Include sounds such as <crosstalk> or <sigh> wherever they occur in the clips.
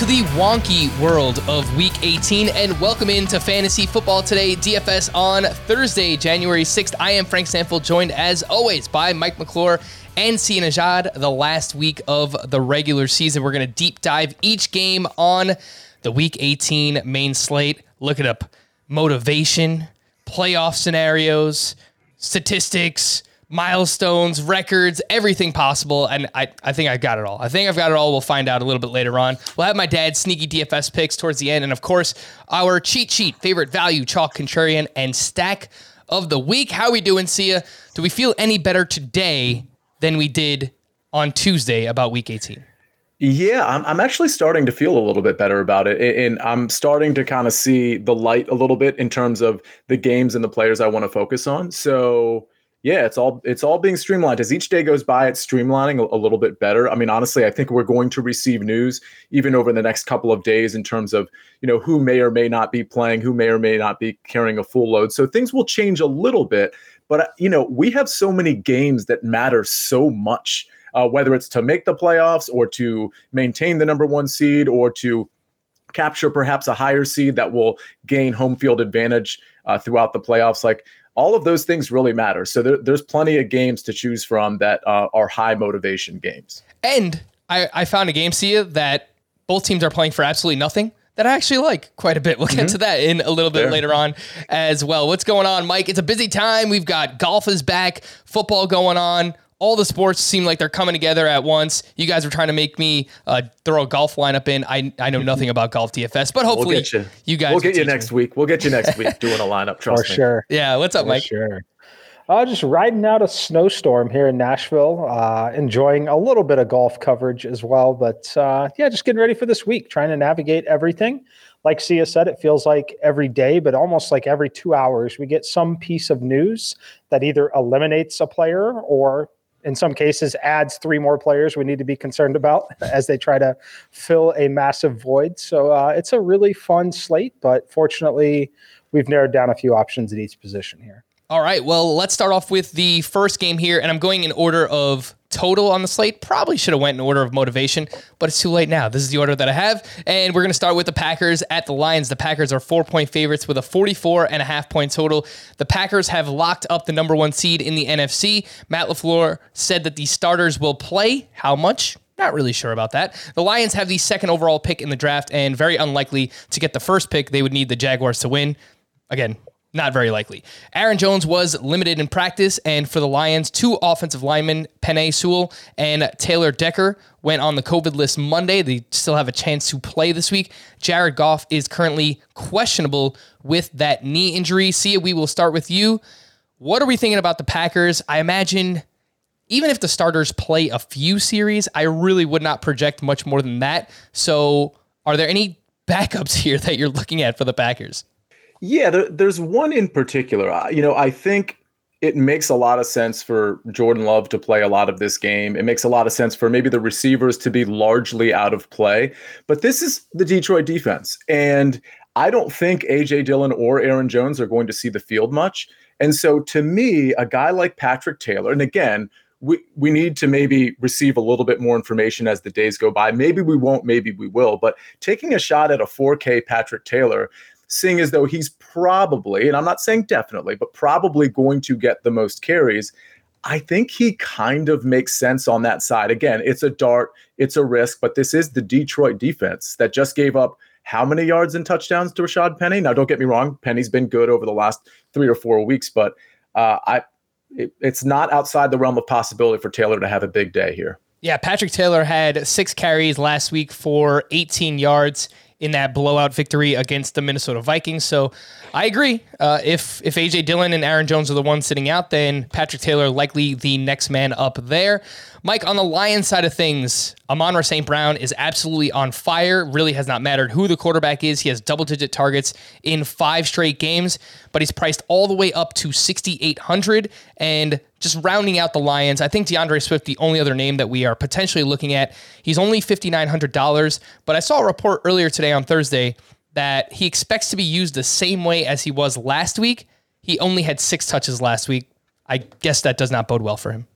to the wonky world of Week 18 and welcome into Fantasy Football Today DFS on Thursday, January 6th. I am Frank Stampfl, joined as always by Mike McClure and Sia Nejad. The last week of the regular season, we're going to deep dive each game on the Week 18 main slate. Look it up motivation, playoff scenarios, statistics milestones, records, everything possible. And I, I think I got it all. I think I've got it all. We'll find out a little bit later on. We'll have my dad's sneaky DFS picks towards the end. And of course, our cheat sheet, favorite value, chalk, contrarian, and stack of the week. How we doing, Sia? Do we feel any better today than we did on Tuesday about week 18? Yeah, I'm, I'm actually starting to feel a little bit better about it. And I'm starting to kind of see the light a little bit in terms of the games and the players I want to focus on. So, yeah, it's all it's all being streamlined. As each day goes by, it's streamlining a, a, little bit better. I mean, honestly, I think we're going to receive news even over the next couple of days in terms of you know who may or may not be playing, who may or may not be carrying a full load. So things will change a little bit. But uh, you know, we have so many games that matter so much, uh, whether it's to make the playoffs or to maintain the number one seed or to capture perhaps a higher seed that will gain home field advantage uh, throughout the playoffs. Like all of those things really matter. So there, there's plenty of games to choose from that uh, are high motivation games. And I, I found a game, Sia, that both teams are playing for absolutely nothing that I actually like quite a bit. We'll get mm-hmm. to that in a little bit Fair. later on as well. What's going on, Mike? It's a busy time. We've got golf is back, football going on, all the sports seem like they're coming together at once. You guys are trying to make me uh, throw a golf lineup in. I I know nothing about golf DFS, but hopefully we'll you. you. guys. We'll get you next me. week. We'll get you next week <laughs> doing a lineup. Trust For me. sure. Yeah. What's up, For Mike? Sure. Uh, just riding out a snowstorm here in Nashville, uh, enjoying a little bit of golf coverage as well. But uh, yeah, just getting ready for this week, trying to navigate everything. Like Sia said, it feels like every day, but almost like every two hours, we get some piece of news that either eliminates a player or in some cases adds three more players we need to be concerned about <laughs> as they try to fill a massive void. So uh, it's a really fun slate, but fortunately, we've narrowed down a few options at each position here. All right. Well, let's start off with the first game here, and I'm going in order of total on the slate. Probably should have went in order of motivation, but it's too late now. This is the order that I have, and we're going to start with the Packers at the Lions. The Packers are four point favorites with a 44 and a half point total. The Packers have locked up the number one seed in the NFC. Matt LaFleur said that the starters will play. How much? Not really sure about that. The Lions have the second overall pick in the draft and very unlikely to get the first pick. They would need the Jaguars to win. Again, not very likely. Aaron Jones was limited in practice, and for the Lions, two offensive linemen, Penei Sewell and Taylor Decker, went on the COVID list Monday. They still have a chance to play this week. Jared Goff is currently questionable with that knee injury. Sia, we will start with you. What are we thinking about the Packers? I imagine even if the starters play a few series, I really would not project much more than that. So, are there any <laughs> backups here that you're looking at for the Packers? Yeah, there, there's one in particular. You know, I think it makes a lot of sense for Jordan Love to play a lot of this game. It makes a lot of sense for maybe the receivers to be largely out of play. But this is the Detroit defense. And I don't think AJ Dillon or Aaron Jones are going to see the field much. And so to me, a guy like Patrick Taylor, and again, we, we need to maybe receive a little bit more information as the days go by. Maybe we won't, maybe we will. But taking a shot at a 4K Patrick Taylor seeing as though he's probably, and I'm not saying definitely, but probably going to get the most carries. I think he kind of makes sense on that side. Again, it's a dart, it's a risk, but this is the Detroit defense that just gave up how many yards and touchdowns to Rashad Penny? Now, don't get me wrong, Penny's been good over the last three or four weeks, but uh, I it, it's not outside the realm of possibility for Taylor to have a big day here. Yeah, Patrick Taylor had six carries last week for 18 yards in that blowout victory against the Minnesota Vikings. So I agree. Uh, if if AJ Dillon and Aaron Jones are the ones sitting out, then Patrick Taylor likely the next man up there. Mike, on the Lions side of things, Amon St. Brown is absolutely on fire. Really has not mattered who the quarterback is. He has double digit targets in five straight games, but he's priced all the way up to 6,800. And just rounding out the Lions, I think D'Andre Swift, the only other name that we are potentially looking at, he's only $5,900. But I saw a report earlier today on Thursday that he expects to be used the same way as he was last week. He only had six touches last week. I guess that does not bode well for him.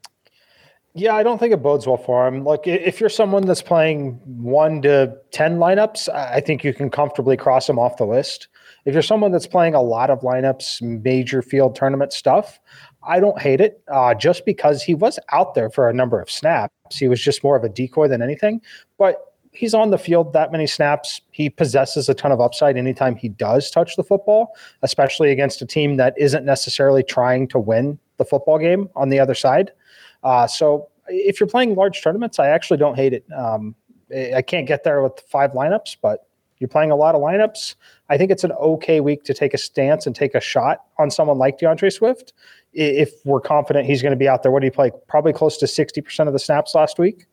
Yeah, I don't think it bodes well for him. Like, if you're someone that's playing one to 10 lineups, I think you can comfortably cross him off the list. If you're someone that's playing a lot of lineups, major field tournament stuff, I don't hate it uh, just because he was out there for a number of snaps. He was just more of a decoy than anything. But he's on the field that many snaps. He possesses a ton of upside anytime he does touch the football, especially against a team that isn't necessarily trying to win the football game on the other side. Uh, so if you're playing large tournaments, I actually don't hate it. Um, I can't get there with five lineups, but you're playing a lot of lineups. I think it's an okay week to take a stance and take a shot on someone like D'Andre Swift. If we're confident he's going to be out there, what did he play? Probably close to 60% of the snaps last week.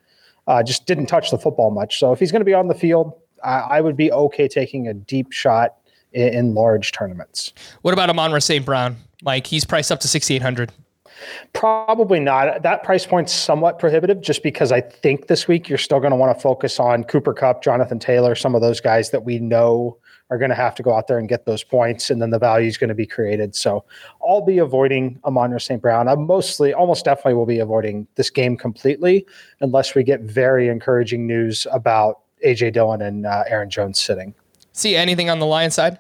Uh, just didn't touch the football much. So if he's going to be on the field, I, I would be okay taking a deep shot in, in large tournaments. What about Amon-Ra St. Brown? Like he's priced up to 6,800. Probably not. That price point's somewhat prohibitive just because I think this week you're still going to want to focus on Cooper Kupp, Jonathan Taylor, some of those guys that we know are going to have to go out there and get those points, and then the value is going to be created. So I'll be avoiding Amon-Ra St. Brown. I mostly, almost definitely will be avoiding this game completely unless we get very encouraging news about AJ Dillon and uh, Aaron Jones sitting. See anything on the Lion side?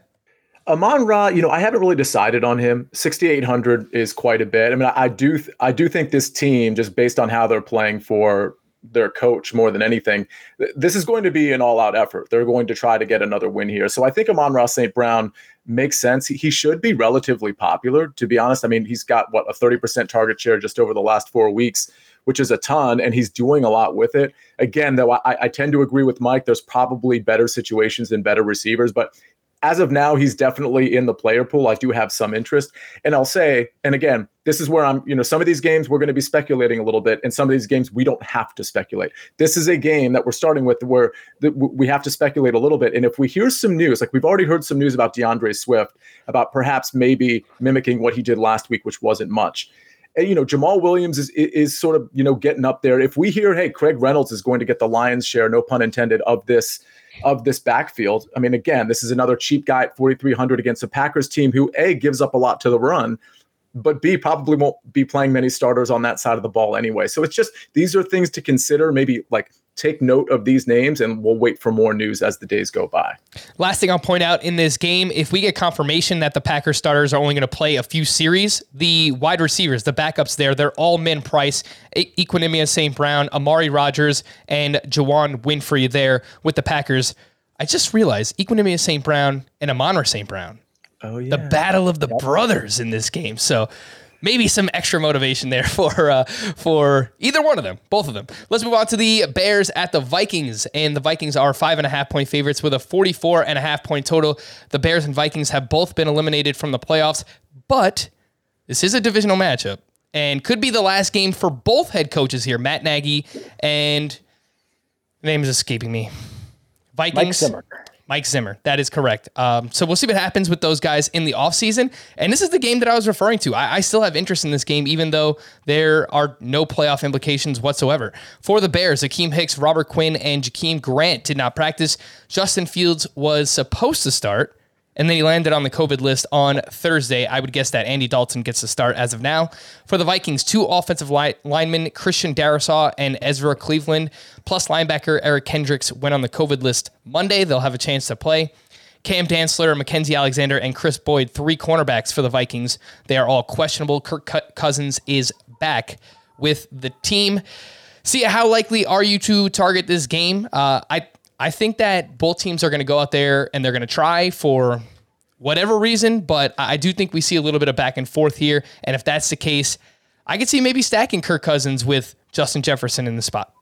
Amon Ra, you know, I haven't really decided on him. 6,800 is quite a bit. I mean, I, I do, th- I do think this team, just based on how they're playing for their coach more than anything, th- this is going to be an all-out effort. They're going to try to get another win here. So I think Amon-Ra St. Brown makes sense. He, he should be relatively popular, to be honest. I mean, he's got what a 30% target share just over the last four weeks which is a ton, and he's doing a lot with it. Again, though, I, I, tend to agree with Mike. There's probably better situations and better receivers, but as of now, he's definitely in the player pool. I do have some interest. And I'll say, and again, this is where I'm, you know, some of these games we're going to be speculating a little bit, and some of these games we don't have to speculate. This is a game that we're starting with where we have to speculate a little bit. And if we hear some news, like we've already heard some news about D'Andre Swift, about perhaps maybe mimicking what he did last week, which wasn't much. And, you know, Jamaal Williams is is sort of, you know, getting up there. If we hear, hey, Craig Reynolds is going to get the lion's share, no pun intended, of this of this backfield. I mean, again, this is another cheap guy at 4,300 against a Packers team who A gives up a lot to the run, but B probably won't be playing many starters on that side of the ball anyway. So it's just these are things to consider. Maybe like take note of these names and we'll wait for more news as the days go by. Last thing I'll point out in this game if we get confirmation that the Packers starters are only going to play a few series, the wide receivers, the backups there, they're all min price. Equanimeous St. Brown, Amari Rodgers, and Juwann Winfree there with the Packers. I just realized Equanimeous St. Brown and Amon-Ra St. Brown. Oh, yeah. The battle of the yep. brothers in this game. So maybe some extra motivation there <laughs> for uh, for either one of them, both of them. Let's move on to the Bears at the Vikings, and the Vikings are five and a half point favorites with a 44 and a half point total. The Bears and Vikings have both been eliminated from the playoffs, but this is a divisional matchup and could be the last game for both head coaches here, Matt Nagy and the name is escaping me. Vikings. Mike Zimmer. Mike Zimmer. That is correct. Um, so we'll see what happens with those guys in the offseason. And this is the game that I was referring to. I, I, still have interest in this game, even though there are no playoff implications whatsoever. For the Bears, Akiem Hicks, Robert Quinn, and Jakeem Grant did not practice. Justin Fields was supposed to start. And then he landed on the COVID list on Thursday. I would guess that Andy Dalton gets the start as of now. For the Vikings, two offensive li- linemen, Christian Darrisaw and Ezra Cleveland, plus linebacker Eric Kendricks went on the COVID list Monday. They'll have a chance to play. Cam Dantzler, Mackensie Alexander, and Kris Boyd, three cornerbacks for the Vikings. They are all questionable. Kirk Cousins is back with the team. Sia, how likely are you to target this game? Uh, I I think that both teams are going to go out there and they're going to try for whatever reason, but I do think we see a little bit of back and forth here. And if that's the case, I could see maybe stacking Kirk Cousins with Justin Jefferson in the spot.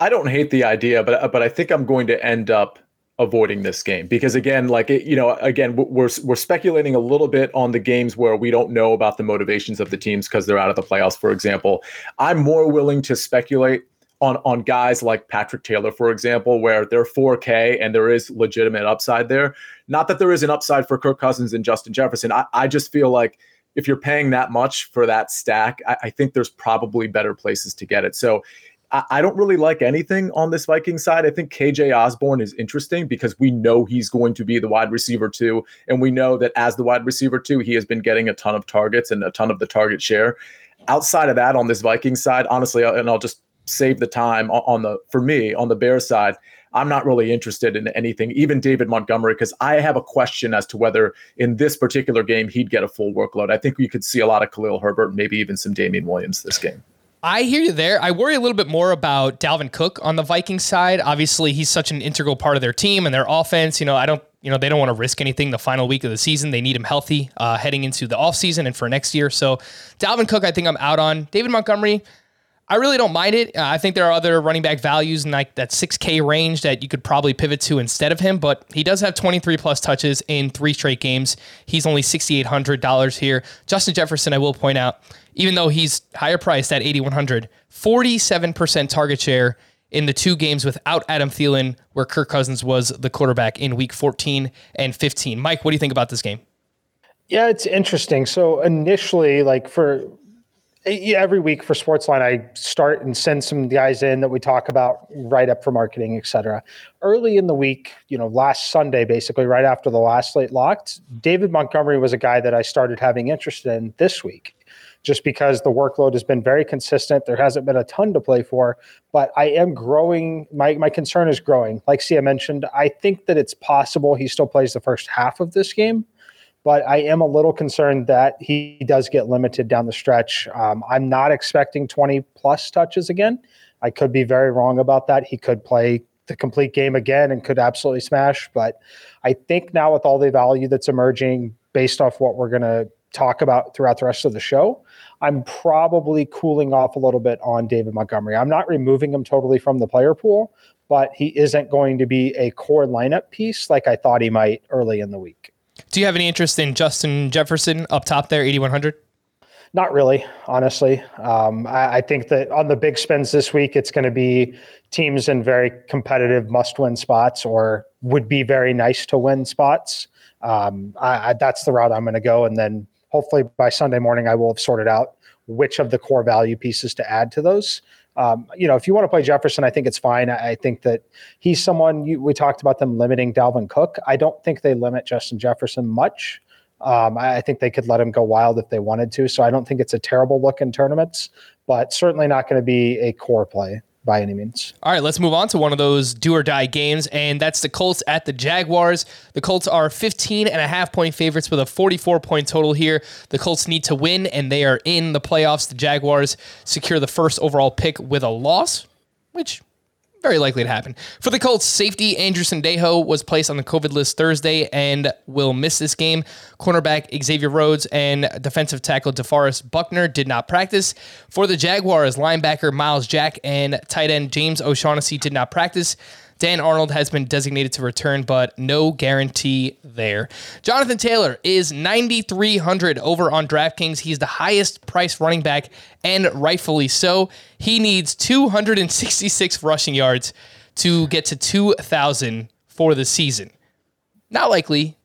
I don't hate the idea, but uh, but I think I'm going to end up avoiding this game because again like it, you know again we're we're speculating a little bit on the games where we don't know about the motivations of the teams because they're out of the playoffs for example i'm more willing to speculate on on guys like Patrick Taylor, for example, where they're 4K and there is legitimate upside there. Not that there is an upside for Kirk Cousins and Justin Jefferson. I, I just feel like if you're paying that much for that stack, I, I think there's probably better places to get it. So I, I don't really like anything on this Viking side. I think KJ Osborn is interesting because we know he's going to be the wide receiver two. And we know that as the wide receiver two, he has been getting a ton of targets and a ton of the target share. outside of that, on this Viking side, honestly, and I'll just save the time on the for me on the Bears side. I'm not really interested in anything, even David Montgomery, because I have a question as to whether in this particular game he'd get a full workload. I think we could see a lot of Khalil Herbert, maybe even some Damien Williams this game. I hear you there. I worry a little bit more about Dalvin Cook on the Vikings side. Obviously, he's such an integral part of their team and their offense. You know, I don't, you know, they don't want to risk anything the final week of the season. They need him healthy uh, heading into the offseason and for next year. So, Dalvin Cook, I think I'm out on. David Montgomery, I really don't mind it. Uh, I think there are other running back values in like that 6K range that you could probably pivot to instead of him, but he does have 23 plus touches in three straight games. He's only $6,800 here. Justin Jefferson, I will point out, even though he's higher priced at 8,100, 47% target share in the two games without Adam Thielen, where Kirk Cousins was the quarterback in week 14 and 15. Mike, what do you think about this game? Yeah, it's interesting. So initially, like for every week for Sportsline, I start and send some guys in that we talk about, write up for marketing, et cetera. Early in the week, you know, last Sunday, basically right after the last slate locked, David Montgomery was a guy that I started having interest in this week, just because the workload has been very consistent. There hasn't been a ton to play for, but I am growing. My my concern is growing. Like Sia mentioned, I think that it's possible he still plays the first half of this game but I am a little concerned that he does get limited down the stretch. Um, I'm not expecting 20 plus touches again. I could be very wrong about that. He could play the complete game again and could absolutely smash. But I think now with all the value that's emerging based off what we're going to talk about throughout the rest of the show, I'm probably cooling off a little bit on David Montgomery. I'm not removing him totally from the player pool, but he isn't going to be a core lineup piece like I thought he might early in the week. Do you have any interest in Justin Jefferson up top there, 8,100? Not really, honestly. Um, I, I, think that on the big spends this week, it's going to be teams in very competitive must win spots or would be very nice to win spots. Um, I, I, that's the route I'm going to go. And then hopefully by Sunday morning, I will have sorted out which of the core value pieces to add to those. Um, you know, if you want to play Jefferson, I think it's fine. I, I think that he's someone you, we talked about them limiting Dalvin Cook. I don't think they limit Justin Jefferson much. Um, I, I, think they could let him go wild if they wanted to. So I don't think it's a terrible look in tournaments, but certainly not going to be a core play by any means. All right, let's move on to one of those do or die games, and that's the Colts at the Jaguars. The Colts are 15 and a half point favorites with a 44 point total here. The Colts need to win, and they are in the playoffs. The Jaguars secure the first overall pick with a loss, which very likely to happen. For the Colts, safety Andrew Sendejo was placed on the COVID list Thursday and will miss this game. Cornerback Xavier Rhodes and defensive tackle DeForest Buckner did not practice. For the Jaguars, linebacker Myles Jack and tight end James O'Shaughnessy did not practice. Dan Arnold has been designated to return, but no guarantee there. Jonathan Taylor is 9,300 over on DraftKings. He's the highest priced running back, and rightfully so. He needs 266 rushing yards to get to 2,000 for the season. Not likely,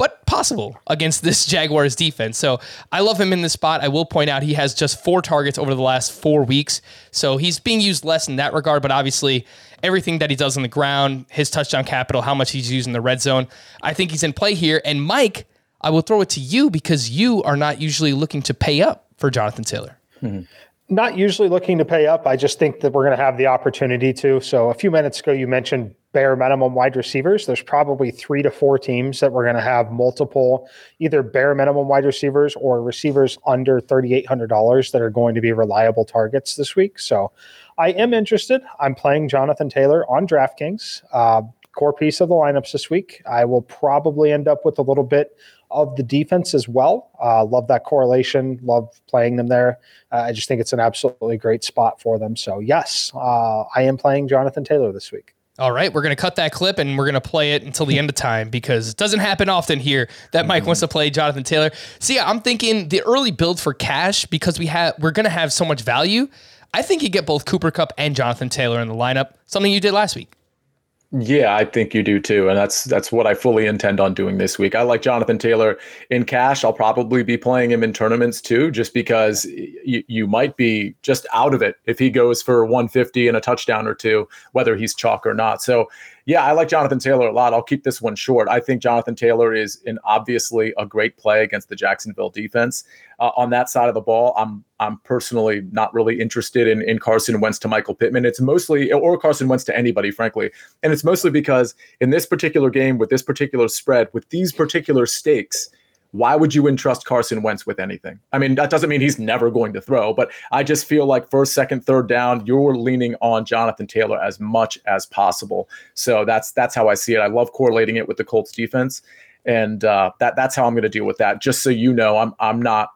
but possible against this <laughs> Jaguars defense. So I love him in this spot. I will point out he has just four targets over the last four weeks. So he's being used less in that regard, but obviously everything that he does on the ground, his touchdown capital, how much he's used in the red zone, I think he's in play here. And Mike, I will throw it to you because you are not usually looking to pay up for Jonathan Taylor. Mm-hmm not usually looking to pay up. I just think that we're going to have the opportunity to. So a few minutes ago, you mentioned bare minimum wide receivers. There's probably three to four teams that we're going to have multiple either bare minimum wide receivers or receivers under $3,800 that are going to be reliable targets this week. So I am interested. I'm playing Jonathan Taylor on DraftKings. Uh, core piece of the lineups this week. I will probably end up with a little bit of the defense as well. Uh, love that correlation. Love playing them there. Uh, I just think it's an absolutely great spot for them. So yes, uh, I am playing Jonathan Taylor this week. All right, we're going to cut that clip and we're going to play it until the end of time because it doesn't happen often here that Mike wants to play Jonathan Taylor. Sia, I'm thinking the early build for cash because we have we're going to have so much value. I think you get both Cooper Kupp and Jonathan Taylor in the lineup, something you did last week. Yeah, I think you do too, and that's that's what I fully intend on doing this week. I like Jonathan Taylor in cash. I'll probably be playing him in tournaments too, just because you you might be just out of it if he goes for 150 and a touchdown or two, whether he's chalk or not. So yeah, I like Jonathan Taylor a lot. I'll keep this one short. I think Jonathan Taylor is an obviously a great play against the Jacksonville defense. Uh, on that side of the ball, I'm I'm personally not really interested in, in Carson Wentz to Michael Pittman. It's mostly or Carson Wentz to anybody, frankly, and it's mostly because in this particular game with this particular spread with these particular stakes why would you entrust Carson Wentz with anything? I mean, that doesn't mean he's never going to throw, but I just feel like first, second, third down, you're leaning on Jonathan Taylor as much as possible. So that's that's how I see it. I love correlating it with the Colts defense, and uh, that that's how I'm going to deal with that. Just so you know, I'm I'm not.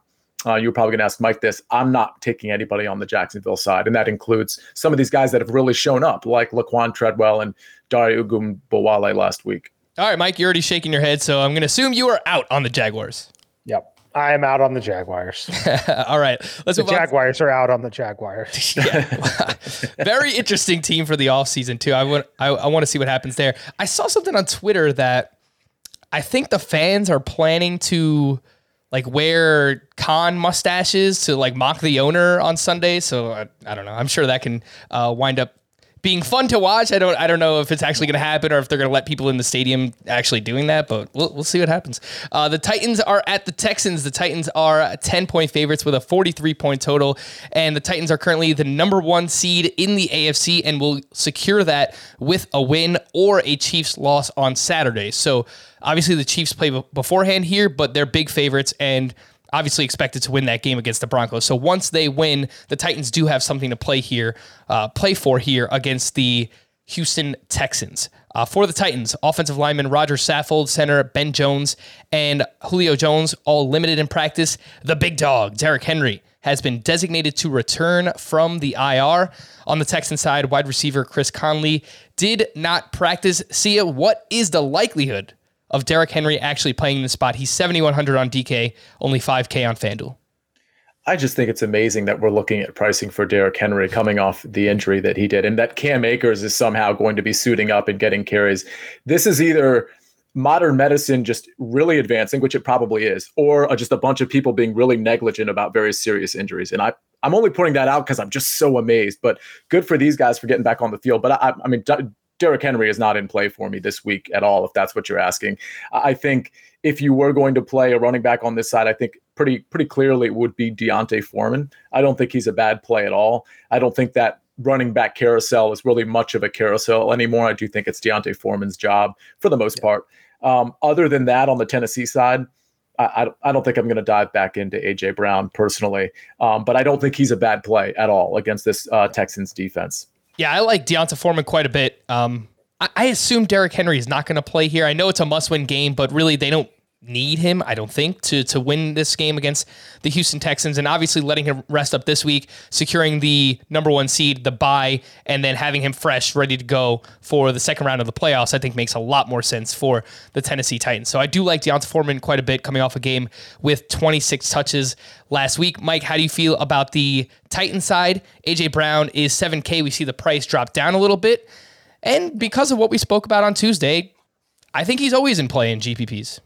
Uh, you were probably going to ask Mike this. I'm not taking anybody on the Jacksonville side, and that includes some of these guys that have really shown up, like Laquon Treadwell and Dare Ogunbowale last week. All right, Mike, you're already shaking your head, so I'm going to assume you are out on the Jaguars. Yep. I am out on the Jaguars. <laughs> All right, let's. The Jaguars on. are out on the Jaguars. <laughs> yeah. <laughs> Very interesting team for the offseason, too. I want I, I want to see what happens there. I saw something on Twitter that I think the fans are planning to like wear Khan mustaches to like mock the owner on Sunday. So I, I don't know. I'm sure that can uh, wind up being fun to watch. I don't I don't know if it's actually going to happen or if they're going to let people in the stadium actually doing that, but we'll, we'll see what happens. Uh, the Titans are at the Texans. The Titans are 10 point favorites with a 43 point total, and the Titans are currently the number one seed in the AFC and will secure that with a win or a Chiefs loss on Saturday. So obviously the Chiefs play beforehand here, but they're big favorites and obviously expected to win that game against the Broncos. So once they win, the Titans do have something to play here, uh, play for here against the Houston Texans. Uh, for the Titans, offensive lineman Roger Saffold, center Ben Jones, and Julio Jones, all limited in practice. The big dog, Derrick Henry, has been designated to return from the IR. On the Texan side, wide receiver Chris Conley did not practice. Sia, what is the likelihood of Derrick Henry actually playing in the spot. He's 7,100 on DK, only 5K on FanDuel. I just think it's amazing that we're looking at pricing for Derrick Henry coming off the injury that he did, and that Cam Akers is somehow going to be suiting up and getting carries. This is either modern medicine just really advancing, which it probably is, or just a bunch of people being really negligent about very serious injuries. And I, I'm only pointing that out because I'm just so amazed. But good for these guys for getting back on the field. But I, I mean, Derrick Henry is not in play for me this week at all, if that's what you're asking. I think if you were going to play a running back on this side, I think pretty pretty clearly it would be D'Onta Foreman. I don't think he's a bad play at all. I don't think that running back carousel is really much of a carousel anymore. I do think it's D'Onta Foreman's job for the most yeah. part. Um, other than that, on the Tennessee side, I, I, don't think I'm going to dive back into AJ Brown personally, um, but I don't think he's a bad play at all against this uh, Texans defense. Yeah, I like D'Onta Foreman quite a bit. Um, I, I assume Derrick Henry is not going to play here. I know it's a must-win game, but really they don't need him, I don't think, to to win this game against the Houston Texans. And obviously letting him rest up this week, securing the number one seed, the bye, and then having him fresh, ready to go for the second round of the playoffs, I think makes a lot more sense for the Tennessee Titans. So I do like D'Onta Foreman quite a bit coming off a game with 26 touches last week. Mike, how do you feel about the Titan side? AJ Brown is 7K. We see the price drop down a little bit. And because of what we spoke about on Tuesday, I think he's always in play in GPPs.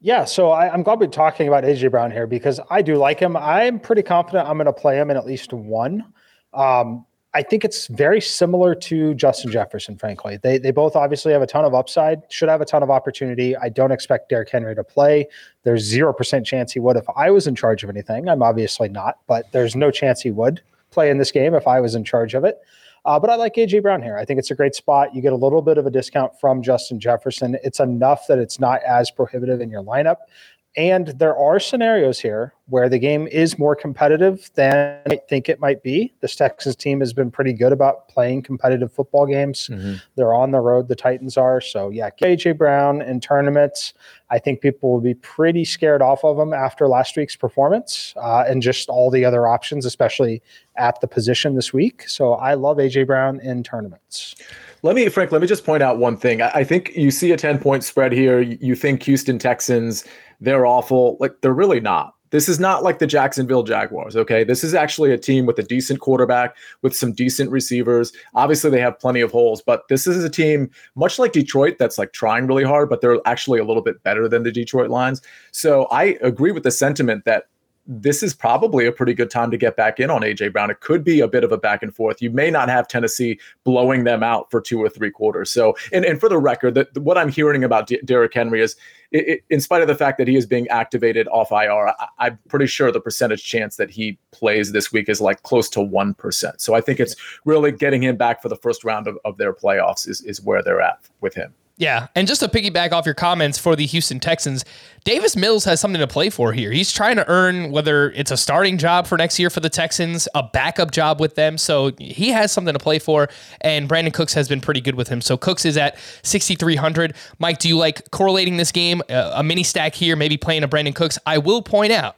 Yeah, so I, am glad we're talking about AJ Brown here because I do like him. I'm pretty confident I'm going to play him in at least one. Um, I think it's very similar to Justin Jefferson, frankly. They they both obviously have a ton of upside, should have a ton of opportunity. I don't expect Derrick Henry to play. There's zero percent chance he would if I was in charge of anything. I'm obviously not, but there's no chance he would play in this game if I was in charge of it. Uh, but I like AJ Brown here. I think it's a great spot. You get a little bit of a discount from Justin Jefferson. It's enough that it's not as prohibitive in your lineup. And there are scenarios here where the game is more competitive than I think it might be. This Texas team has been pretty good about playing competitive football games. Mm-hmm. They're on the road, the Titans are. So, yeah, AJ Brown in tournaments. I think people will be pretty scared off of him after last week's performance uh, and just all the other options, especially at the position this week. So, I love AJ Brown in tournaments. Let me, Frank, let me just point out one thing. I think you see a 10 point spread here. You think Houston Texans they're awful. Like they're really not. This is not like the Jacksonville Jaguars, okay? This is actually a team with a decent quarterback, with some decent receivers. Obviously, they have plenty of holes, but this is a team much like Detroit that's like trying really hard, but they're actually a little bit better than the Detroit Lions. So I agree with the sentiment that this is probably a pretty good time to get back in on AJ Brown. It could be a bit of a back and forth. You may not have Tennessee blowing them out for two or three quarters. So, and, and for the record, that what I'm hearing about D- Derrick Henry is, it, it, in spite of the fact that he is being activated off IR, I, am pretty sure the percentage chance that he plays this week is like close to one percent. So I think it's really getting him back for the first round of, of their playoffs is is where they're at with him. Yeah, and just to piggyback off your comments for the Houston Texans, Davis Mills has something to play for here. He's trying to earn whether it's a starting job for next year for the Texans, a backup job with them. So he has something to play for, and Brandin Cooks has been pretty good with him. So Cooks is at 6,300. Mike, do you like correlating this game? Uh, a mini stack here, maybe playing a Brandin Cooks. I will point out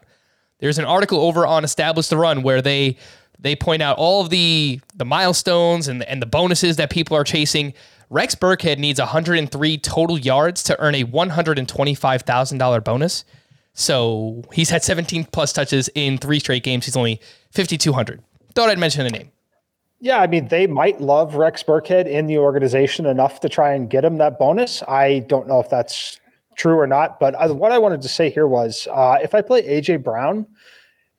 there's an article over on Establish the Run where they they point out all of the the milestones and and the bonuses that people are chasing. Rex Burkhead needs 103 total yards to earn a $125,000 bonus. So he's had 17 plus touches in three straight games. He's only 5,200. Thought I'd mention the name. Yeah, I mean, they might love Rex Burkhead in the organization enough to try and get him that bonus. I don't know if that's true or not, but what I wanted to say here was uh, if I play AJ Brown,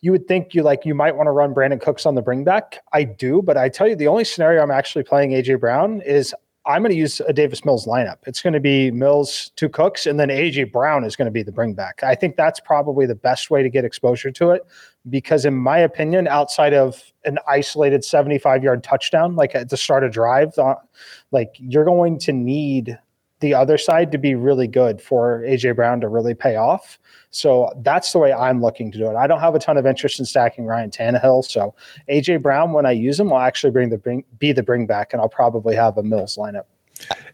you would think you like you might want to run Brandin Cooks on the bringback. I do, but I tell you, the only scenario I'm actually playing AJ Brown is I'm going to use a Davis Mills lineup. It's going to be Mills, two cooks, and then AJ Brown is going to be the bringback. I think that's probably the best way to get exposure to it because, in my opinion, outside of an isolated 75 yard touchdown, like at the start of drive, uh, like you're going to need the other side to be really good for AJ Brown to really pay off. So that's the way I'm looking to do it. I don't have a ton of interest in stacking Ryan Tannehill. So AJ Brown, when I use him, will actually bring the bring be the bring back, and I'll probably have a Mills lineup.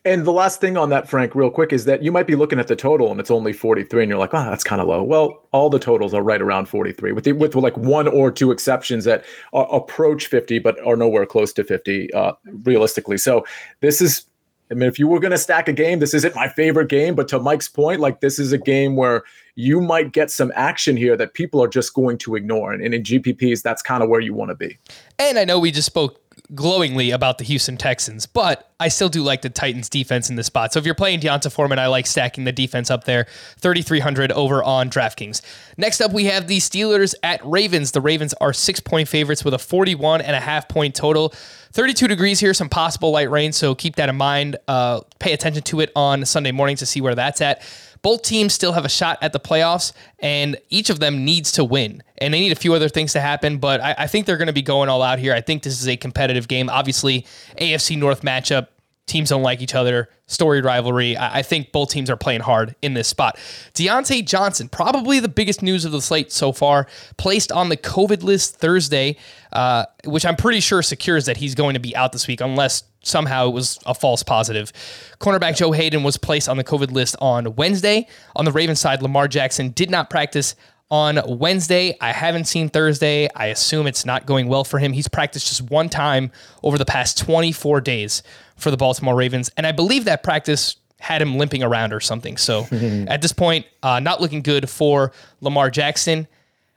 And the last thing on that, Frank, real quick, is that you might be looking at the total and it's only 43, and you're like, oh, that's kind of low. Well, all the totals are right around 43, with the, with like one or two exceptions that approach 50, but are nowhere close to 50 uh, realistically. So this is I mean, if you were going to stack a game, this isn't my favorite game, but to Mike's point, like this is a game where you might get some action here that people are just going to ignore. And, in GPPs, that's kind of where you want to be. And I know we just spoke glowingly about the Houston Texans, but I still do like the Titans defense in this spot. So if you're playing D'Onta Foreman, I like stacking the defense up there. 3,300 over on DraftKings. Next up, we have the Steelers at Ravens. The Ravens are six point favorites with a 41 and a half point total. 32 degrees here, some possible light rain, so keep that in mind. Uh, pay attention to it on Sunday morning to see where that's at. Both teams still have a shot at the playoffs, and each of them needs to win. And they need a few other things to happen, but I, I think they're going to be going all out here. I think this is a competitive game. Obviously, AFC North matchup, teams don't like each other, storied rivalry. I, think both teams are playing hard in this spot. Diontae Johnson, probably the biggest news of the slate so far, placed on the COVID list Thursday, uh, which I'm pretty sure secures that he's going to be out this week unless somehow it was a false positive. Cornerback Joe Haden was placed on the COVID list on Wednesday. On the Ravens side, Lamar Jackson did not practice on Wednesday. I haven't seen Thursday. I assume it's not going well for him. He's practiced just one time over the past 24 days for the Baltimore Ravens. And I believe that practice had him limping around or something. So <laughs> at this point, uh, not looking good for Lamar Jackson.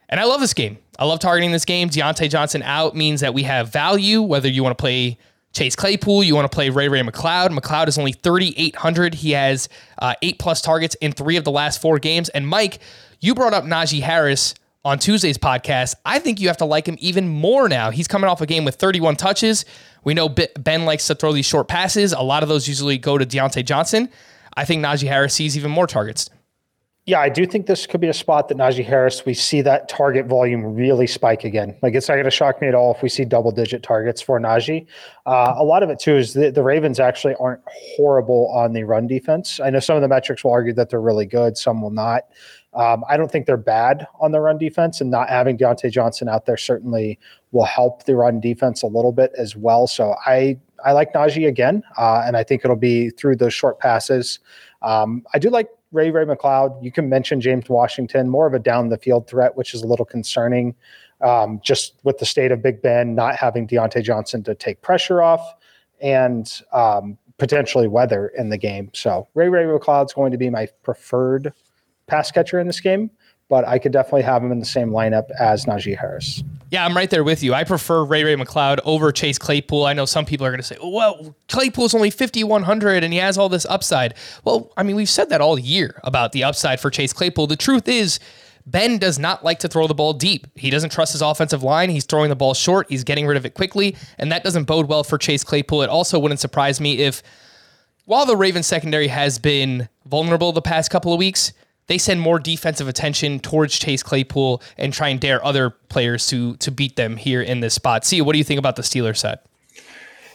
And I love this game. I love targeting this game. Diontae Johnson out means that we have value, whether you want to play Chase Claypool, you want to play Ray Ray McCloud. McCloud is only 3,800. He has uh, eight plus targets in three of the last four games. And Mike, you brought up Najee Harris on Tuesday's podcast. I think you have to like him even more now. He's coming off a game with 31 touches. We know Ben likes to throw these short passes. A lot of those usually go to Diontae Johnson. I think Najee Harris sees even more targets yeah, I do think this could be a spot that Najee Harris, we see that target volume really spike again. Like it's not going to shock me at all if we see double digit targets for Najee. Uh, a lot of it too is the, the Ravens actually aren't horrible on the run defense. I know some of the metrics will argue that they're really good, some will not. Um, I don't think they're bad on the run defense, and not having Diontae Johnson out there certainly will help the run defense a little bit as well. So I I like Najee again, uh, and I think it'll be through those short passes. Um, I do like Ray Ray McCloud. You can mention James Washington, more of a down the field threat, which is a little concerning. Um, just with the state of Big Ben not having Diontae Johnson to take pressure off and um, potentially weather in the game. So Ray Ray McCloud's going to be my preferred pass catcher in this game but I could definitely have him in the same lineup as Najee Harris. Yeah, I'm right there with you. I prefer Ray Ray McCloud over Chase Claypool. I know some people are going to say, well, Claypool's only 5,100 and he has all this upside. Well, I mean, we've said that all year about the upside for Chase Claypool. The truth is, Ben does not like to throw the ball deep. He doesn't trust his offensive line. He's throwing the ball short. He's getting rid of it quickly, and that doesn't bode well for Chase Claypool. It also wouldn't surprise me if, while the Ravens secondary has been vulnerable the past couple of weeks, they send more defensive attention towards Chase Claypool and try and dare other players to to beat them here in this spot. Sia, what do you think about the Steelers side?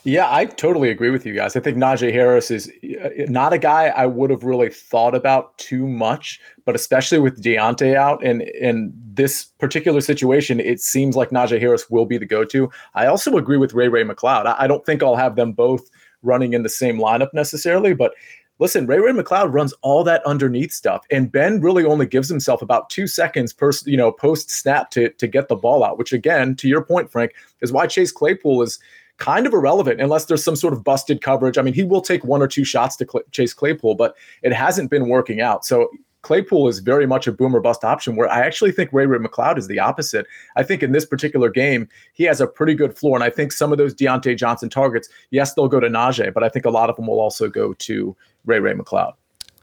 Yeah, I totally agree with you guys. I think Najee Harris is uh, not a guy I would have really thought about too much, but especially with Diontae out and in this particular situation, it seems like Najee Harris will be the go-to. I also agree with Ray Ray McCloud. I don't think I'll have them both running in the same lineup necessarily, but listen, Ray Ray McCloud runs all that underneath stuff, and Ben really only gives himself about two seconds per you know post snap to to get the ball out. Which again, to your point, Frank, is why Chase Claypool is kind of irrelevant unless there's some sort of busted coverage. I mean, he will take one or two shots to Cl- Chase Claypool, but it hasn't been working out. So Claypool is very much a boomer bust option where I actually think Ray Ray McCloud is the opposite. I think in this particular game, he has a pretty good floor. And I think some of those Diontae Johnson targets, yes, they'll go to Najee, but I think a lot of them will also go to Ray Ray McCloud.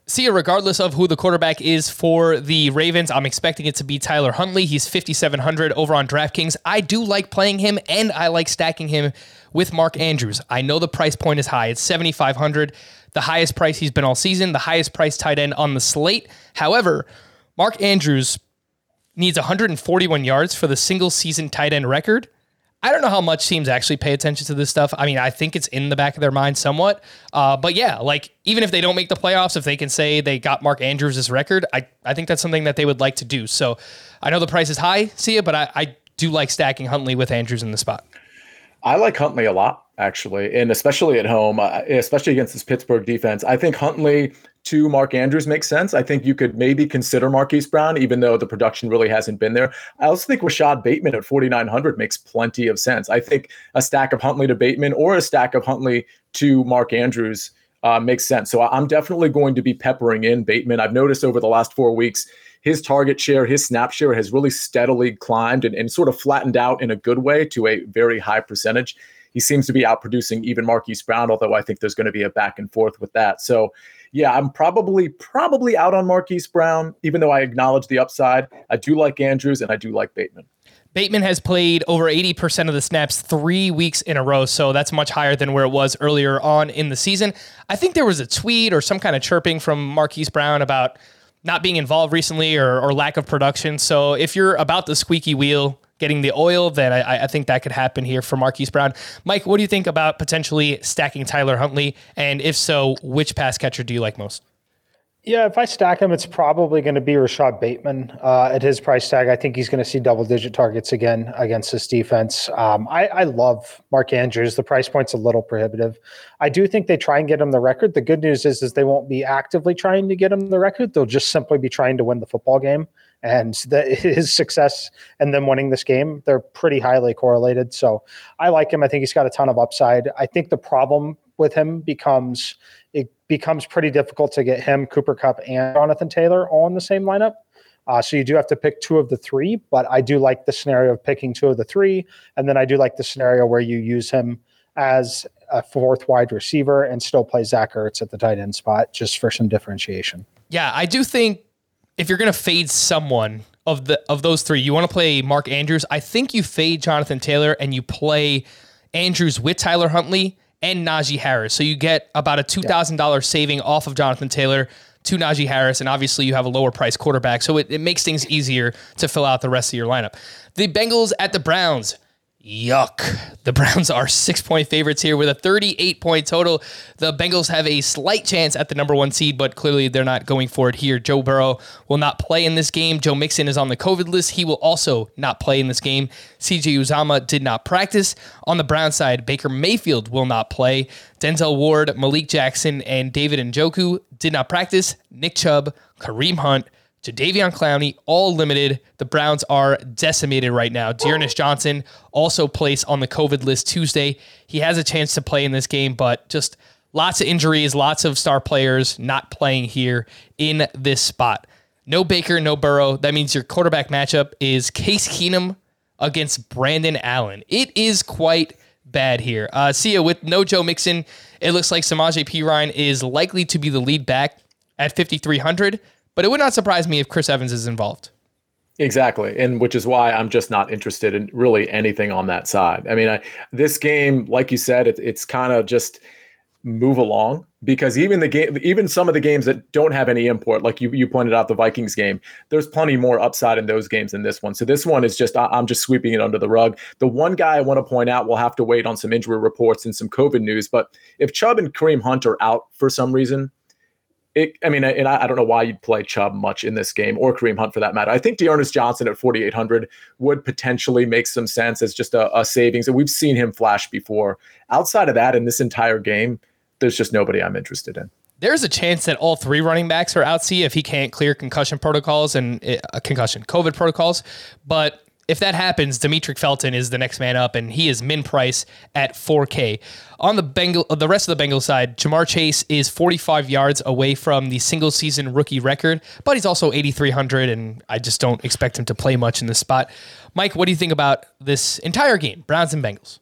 See, regardless of who the quarterback is for the Ravens, I'm expecting it to be Tyler Huntley. He's 5,700 over on DraftKings. I do like playing him, and I like stacking him with Mark Andrews. I know the price point is high. It's 7,500, the highest price he's been all season, the highest price tight end on the slate. However, Mark Andrews needs 141 yards for the single season tight end record. I don't know how much teams actually pay attention to this stuff. I mean, I think it's in the back of their mind somewhat. Uh, but yeah, like even if they don't make the playoffs, if they can say they got Mark Andrews' record, I, I think that's something that they would like to do. So I know the price is high, see it, but I, I do like stacking Huntley with Andrews in the spot. I like Huntley a lot, actually, and especially at home, uh, especially against this Pittsburgh defense. I think Huntley to Mark Andrews makes sense. I think you could maybe consider Marquise Brown, even though the production really hasn't been there. I also think Rashod Bateman at 4,900 makes plenty of sense. I think a stack of Huntley to Bateman or a stack of Huntley to Mark Andrews uh, makes sense. So I'm definitely going to be peppering in Bateman. I've noticed over the last four weeks, his target share, his snap share has really steadily climbed and, and sort of flattened out in a good way to a very high percentage. He seems to be outproducing even Marquise Brown, although I think there's going to be a back and forth with that. So, yeah, I'm probably probably out on Marquise Brown, even though I acknowledge the upside. I do like Andrews and I do like Bateman. Bateman has played over 80% of the snaps three weeks in a row, so that's much higher than where it was earlier on in the season. I think there was a tweet or some kind of chirping from Marquise Brown about not being involved recently or, or lack of production. So if you're about the squeaky wheel, getting the oil, then I, I, think that could happen here for Marquise Brown. Mike, what do you think about potentially stacking Tyler Huntley? And if so, which pass catcher do you like most? Yeah, if I stack him, it's probably going to be Rashod Bateman uh, at his price tag. I think he's going to see double digit targets again against this defense. Um, I, I, love Mark Andrews. The price point's a little prohibitive. I do think they try and get him the record. The good news is, is they won't be actively trying to get him the record. They'll just simply be trying to win the football game. And <laughs> the, his success and them winning this game, they're pretty highly correlated. So I like him. I think he's got a ton of upside. I think the problem with him becomes it becomes pretty difficult to get him, Cooper Kupp, and Jonathan Taylor all in the same lineup. Uh, so you do have to pick two of the three, but I do like the scenario of picking two of the three, and then I do like the scenario where you use him as a fourth wide receiver and still play Zach Ertz at the tight end spot just for some differentiation. Yeah, I do think if you're going to fade someone of the of those three, you want to play Mark Andrews. I think you fade Jonathan Taylor and you play Andrews with Tyler Huntley and Najee Harris. So you get about a $2,000 saving off of Jonathan Taylor to Najee Harris. And obviously, you have a lower price quarterback. So it, it makes things easier to fill out the rest of your lineup. The Bengals at the Browns. Yuck. The Browns are six point favorites here with a 38 point total. The Bengals have a slight chance at the number one seed, but clearly they're not going for it here. Joe Burrow will not play in this game. Joe Mixon is on the COVID list. He will also not play in this game. CJ Uzomah did not practice. On the Brown side, Baker Mayfield will not play. Denzel Ward, Malik Jackson, and David Njoku did not practice. Nick Chubb, Kareem Hunt, Jadeveon Clowney, all limited. The Browns are decimated right now. D'Ernest Johnson also placed on the COVID list Tuesday. He has a chance to play in this game, but just lots of injuries, lots of star players not playing here in this spot. No Baker, no Burrow. That means your quarterback matchup is Case Keenum against Brandon Allen. It is quite bad here. Uh, Sia with no Joe Mixon. It looks like Samaje Perine is likely to be the lead back at 5,300. But it would not surprise me if Chris Evans is involved. Exactly, and which is why I'm just not interested in really anything on that side. I mean, I, this game, like you said, it, it's kind of just move along because even the game even some of the games that don't have any import like you you pointed out the Vikings game there's plenty more upside in those games than this one so this one is just I'm just sweeping it under the rug the one guy I want to point out we'll have to wait on some injury reports and some covid news but if Chubb and Kareem Hunt are out for some reason it, I mean, and I, I, don't know why you'd play Chubb much in this game or Kareem Hunt for that matter. I think D'Ernest Johnson at 4,800 would potentially make some sense as just a, a savings. And we've seen him flash before. Outside of that, in this entire game, there's just nobody I'm interested in. There's a chance that all three running backs are out. See if he can't clear concussion protocols and uh, concussion COVID protocols. But if that happens, Demetric Felton is the next man up, and he is min price at 4K. On the Bengal, the rest of the Bengal side, Ja'Marr Chase is 45 yards away from the single season rookie record, but he's also 8,300, and I just don't expect him to play much in this spot. Mike, what do you think about this entire game, Browns and Bengals?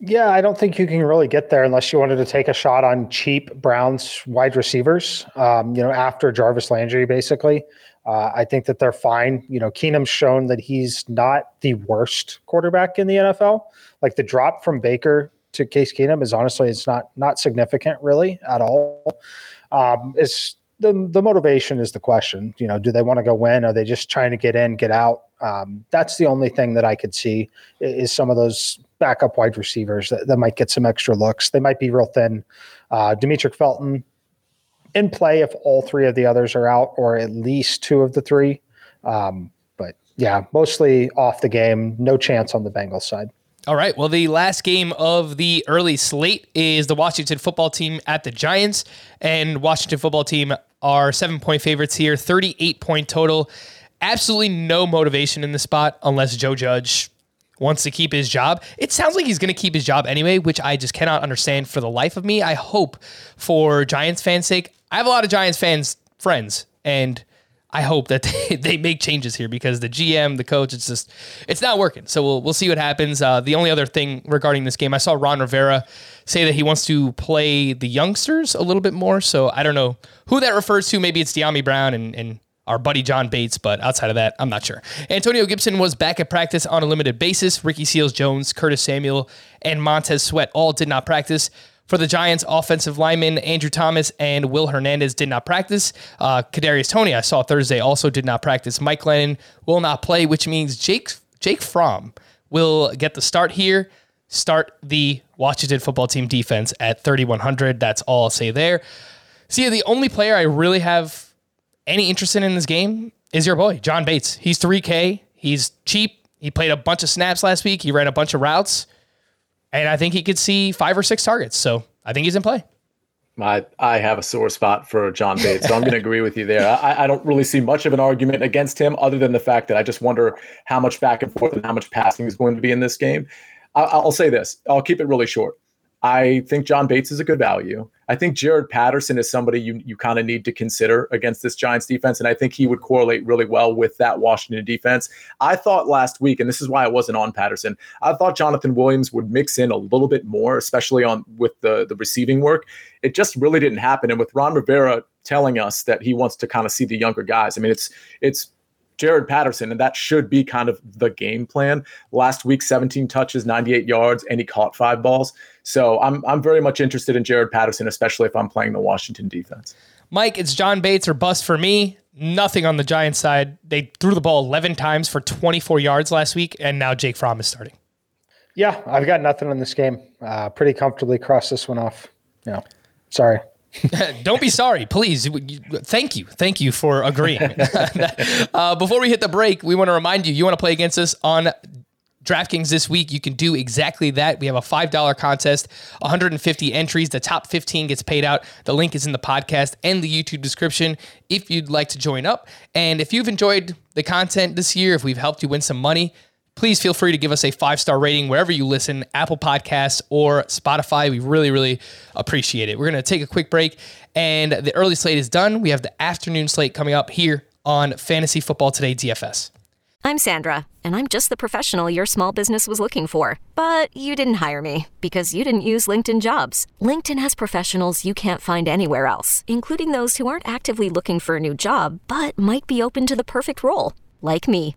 Yeah, I don't think you can really get there unless you wanted to take a shot on cheap Browns wide receivers. Um, you know, after Jarvis Landry, basically, uh, I think that they're fine. You know, Keenum's shown that he's not the worst quarterback in the NFL. Like the drop from Baker to Case Keenum is honestly it's not not significant really at all. Um, it's the the motivation is the question. You know, do they want to go win? Are they just trying to get in, get out? Um, that's the only thing that I could see is some of those backup wide receivers that, that might get some extra looks. They might be real thin. Uh, Demetric Felton in play if all three of the others are out, or at least two of the three. Um, but yeah, mostly off the game. No chance on the Bengals side. All right. Well, the last game of the early slate is the Washington football team at the Giants. And Washington football team are seven point favorites here, 38 point total. Absolutely no motivation in the spot unless Joe Judge wants to keep his job. It sounds like he's going to keep his job anyway, which I just cannot understand for the life of me. I hope for Giants fans' sake. I have a lot of Giants fans friends, and I hope that <laughs> they, they make changes here because the GM, the coach, it's just it's not working. So we'll we'll see what happens. Uh, the only other thing regarding this game, I saw Ron Rivera say that he wants to play the youngsters a little bit more. So I don't know who that refers to. Maybe it's Dyami Brown and and our buddy John Bates, but outside of that, I'm not sure. Antonio Gibson was back at practice on a limited basis. Ricky Seals Jones, Curtis Samuel, and Montez Sweat all did not practice. For the Giants, offensive linemen Andrew Thomas and Will Hernandez did not practice. Uh, Kadarius Toney, I saw Thursday, also did not practice. Mike Glennon will not play, which means Jake Jake Fromm will get the start here. Start the Washington football team defense at 3,100. That's all I'll say there. See, the only player I really have any interest in in this game is your boy, John Bates. He's 3K. He's cheap. He played a bunch of snaps last week. He ran a bunch of routes. And I think he could see five or six targets. So I think he's in play. I, I have a sore spot for John Bates, so I'm going to agree with you there. I, I don't really see much of an argument against him, other than the fact that I just wonder how much back and forth and how much passing is going to be in this game. I, I'll say this: I'll keep it really short. I think John Bates is a good value. I think Jaret Patterson is somebody you you kind of need to consider against this Giants defense, and I think he would correlate really well with that Washington defense. I thought last week, and this is why I wasn't on Patterson. I thought Jonathan Williams would mix in a little bit more, especially on with the the receiving work. It just really didn't happen, and with Ron Rivera telling us that he wants to kind of see the younger guys, I mean, it's it's Jaret Patterson, and that should be kind of the game plan. Last week, 17 touches, 98 yards, and he caught five balls. So I'm I'm very much interested in Jaret Patterson, especially if I'm playing the Washington defense. Mike, it's John Bates or bust for me. Nothing on the Giants side. They threw the ball 11 times for 24 yards last week, and now Jake Fromm is starting. Yeah, I've got nothing on this game. Uh, pretty comfortably cross this one off. Yeah, sorry. <laughs> Don't be sorry, please. Thank you. Thank you for agreeing. <laughs> uh, before we hit the break, we want to remind you you want to play against us on DraftKings this week, you can do exactly that. We have a $5 contest, 150 entries. The top 15 gets paid out. The link is in the podcast and the YouTube description if you'd like to join up. And if you've enjoyed the content this year, if we've helped you win some money, please feel free to give us a five star rating wherever you listen, Apple Podcasts or Spotify. We really, really appreciate it. We're going to take a quick break, and the early slate is done. We have the afternoon slate coming up here on Fantasy Football Today DFS. I'm Sandra, and I'm just the professional your small business was looking for. But you didn't hire me because you didn't use LinkedIn jobs. LinkedIn has professionals you can't find anywhere else, including those who aren't actively looking for a new job but might be open to the perfect role like me.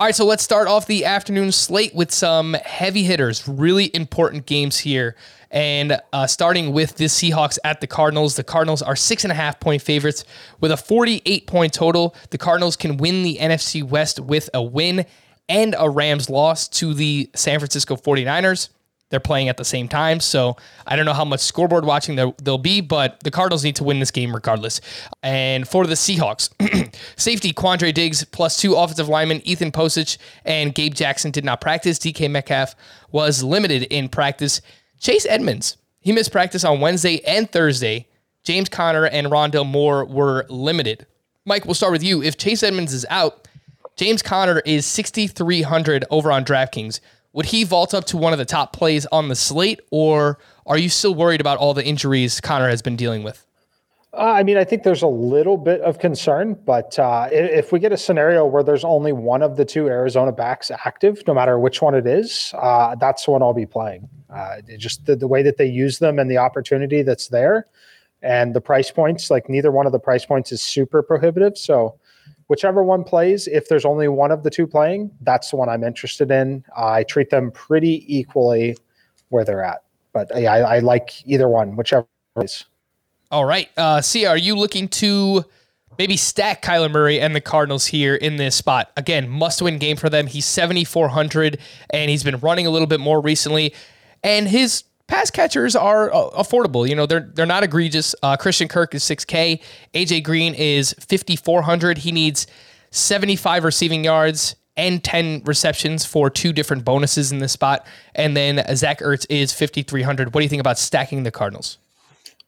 All right, so let's start off the afternoon slate with some heavy hitters, really important games here. And uh, starting with the Seahawks at the Cardinals, the Cardinals are six and a half point favorites with a 48 point total. The Cardinals can win the NFC West with a win and a Rams loss to the San Francisco 49ers. They're playing at the same time. So I don't know how much scoreboard watching there, will be, but the Cardinals need to win this game regardless. And for the Seahawks, <clears throat> safety Quandre Diggs plus two offensive linemen, Ethan Pocic and Gabe Jackson did not practice. DK Metcalf was limited in practice. Chase Edmonds, he missed practice on Wednesday and Thursday. James Conner and Rondale Moore were limited. Mike, we'll start with you. If Chase Edmonds is out, James Conner is 6,300 over on DraftKings would he vault up to one of the top plays on the slate, or are you still worried about all the injuries Conner has been dealing with? Uh, I mean, I think there's a little bit of concern, but uh, if we get a scenario where there's only one of the two Arizona backs active, no matter which one it is, uh, that's the one I'll be playing. Uh, just the, the way that they use them and the opportunity that's there, and the price points, like neither one of the price points is super prohibitive. So whichever one plays, if there's only one of the two playing, that's the one I'm interested in. I treat them pretty equally where they're at, but yeah, I, I like either one, whichever plays. All right. Uh, see, are you looking to maybe stack Kyler Murray and the Cardinals here in this spot? Again, must win game for them. He's 7,400 and he's been running a little bit more recently. And his pass catchers are uh, affordable. You know, they're they're not egregious. Uh, Christian Kirk is 6K. AJ Green is 5,400. He needs 75 receiving yards and 10 receptions for two different bonuses in this spot. And then Zach Ertz is 5,300. What do you think about stacking the Cardinals?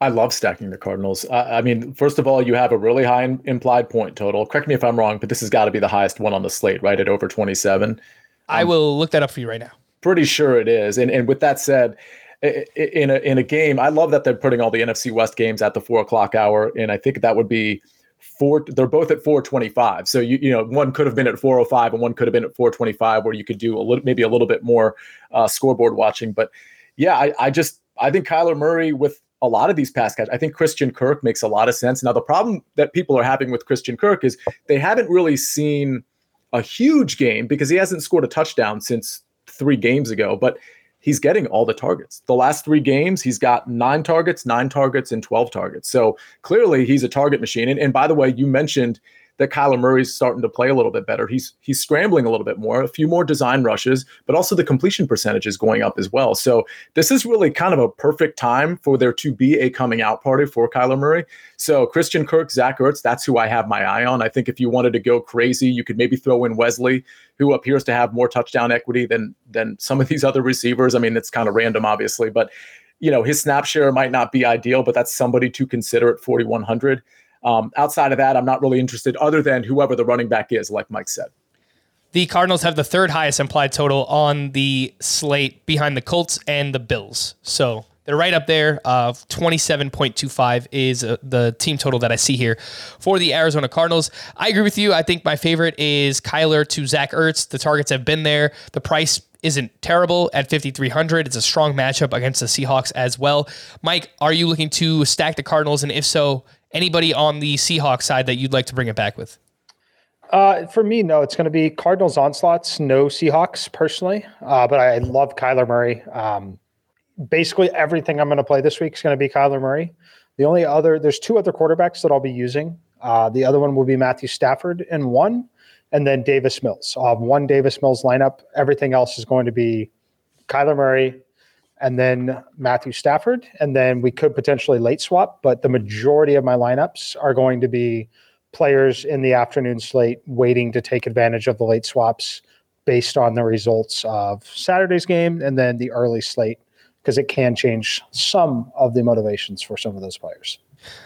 I love stacking the Cardinals. Uh, I mean, first of all, you have a really high implied point total. Correct me if I'm wrong, but this has got to be the highest one on the slate, right? At over 27. Um, I will look that up for you right now. Pretty sure it is. And and with that said, in a in a game. I love that they're putting all the NFC West games at the four o'clock hour, and I think that would be four. They're both at four twenty five. So you you know one could have been at four oh five, and one could have been at four twenty five, where you could do a little maybe a little bit more uh, scoreboard watching. But yeah, I, I just I think Kyler Murray with a lot of these pass catch. I think Christian Kirk makes a lot of sense. Now the problem that people are having with Christian Kirk is they haven't really seen a huge game because he hasn't scored a touchdown since three games ago, but he's getting all the targets. The last three games, he's got nine targets, nine targets, and 12 targets. So clearly he's a target machine. And, and by the way, you mentioned that Kyler Murray's starting to play a little bit better. He's he's scrambling a little bit more, a few more design rushes, but also the completion percentage is going up as well. So this is really kind of a perfect time for there to be a coming out party for Kyler Murray. So Christian Kirk, Zach Ertz, that's who I have my eye on. I think if you wanted to go crazy, you could maybe throw in Wesley, who appears to have more touchdown equity than than some of these other receivers. I mean, it's kind of random, obviously, but you know his snap share might not be ideal, but that's somebody to consider at 4100. Um, outside of that, I'm not really interested, other than whoever the running back is, like Mike said. The Cardinals have the third highest implied total on the slate behind the Colts and the Bills. So they're right up there. Uh, 27.25 is uh, the team total that I see here for the Arizona Cardinals. I agree with you. I think my favorite is Kyler to Zach Ertz. The targets have been there. The price isn't terrible at 5,300. It's a strong matchup against the Seahawks as well. Mike, are you looking to stack the Cardinals? And if so, Anybody on the Seahawks side that you'd like to bring it back with? Uh, for me, no. It's going to be Cardinals onslaughts, no Seahawks personally. Uh, but I love Kyler Murray. Um, basically, everything I'm going to play this week is going to be Kyler Murray. The only other, there's two other quarterbacks that I'll be using. Uh, the other one will be Matthew Stafford in one, and then Davis Mills. I'll have one Davis Mills lineup. Everything else is going to be Kyler Murray, and then Matthew Stafford, and then we could potentially late swap, but the majority of my lineups are going to be players in the afternoon slate waiting to take advantage of the late swaps based on the results of Saturday's game and then the early slate because it can change some of the motivations for some of those players.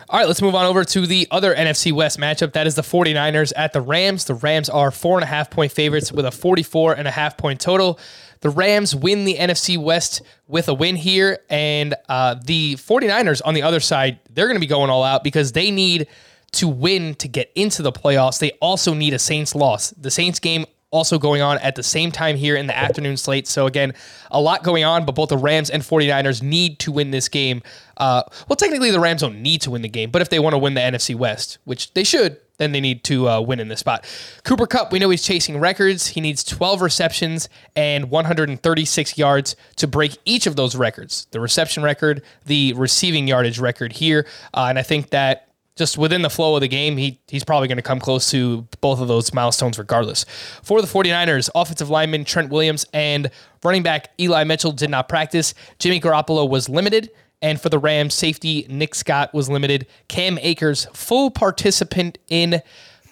All right, let's move on over to the other NFC West matchup. That is the 49ers at the Rams. The Rams are four and a half point favorites with a 44 and a half point total. The Rams win the NFC West with a win here. And uh, the 49ers on the other side, they're going to be going all out because they need to win to get into the playoffs. They also need a Saints loss. The Saints game also going on at the same time here in the afternoon slate. So, again, a lot going on, but both the Rams and 49ers need to win this game. Uh, well, technically, the Rams don't need to win the game, but if they want to win the NFC West, which they should, then they need to uh, win in this spot. Cooper Kupp, we know he's chasing records. He needs 12 receptions and 136 yards to break each of those records the reception record, the receiving yardage record here. Uh, and I think that just within the flow of the game, he he's probably going to come close to both of those milestones regardless. For the 49ers, offensive lineman Trent Williams and running back Eli Mitchell did not practice. Jimmy Garoppolo was limited. And for the Rams, safety Nick Scott was limited. Cam Akers, full participant in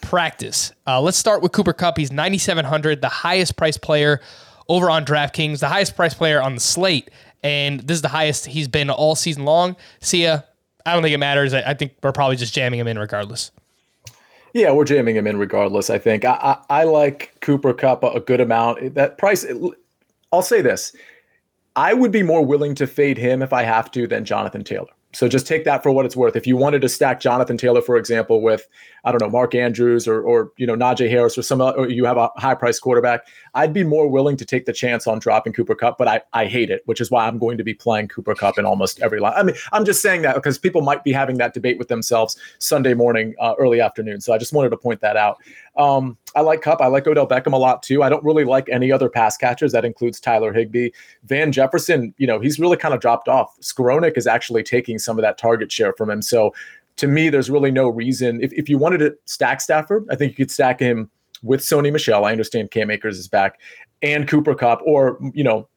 practice. Uh, let's start with Cooper Kupp. He's 9,700, the highest priced player over on DraftKings, the highest priced player on the slate. And this is the highest he's been all season long. Sia. I don't think it matters. I, I think we're probably just jamming him in regardless. Yeah, we're jamming him in regardless. I think I, I, I like Cooper Kupp a, a, good amount. That price, I'll say this: I would be more willing to fade him if I have to than Jonathan Taylor. So just take that for what it's worth. If you wanted to stack Jonathan Taylor, for example, with I don't know Mark Andrews or or you know Najee Harris or some or you have a high price quarterback, I'd be more willing to take the chance on dropping Cooper Kupp, But I I hate it, which is why I'm going to be playing Cooper Kupp in almost every line. I mean, I'm just saying that because people might be having that debate with themselves Sunday morning, uh, early afternoon. So I just wanted to point that out. Um, I like Kupp. I like Odell Beckham a lot too. I don't really like any other pass catchers. That includes Tyler Higbee. Van Jefferson, you know, he's really kind of dropped off. Skowronek is actually taking some of that target share from him. So to me, there's really no reason. If, if you wanted to stack Stafford, I think you could stack him with Sony Michel. I understand Cam Akers is back and Cooper Kupp, or, you know,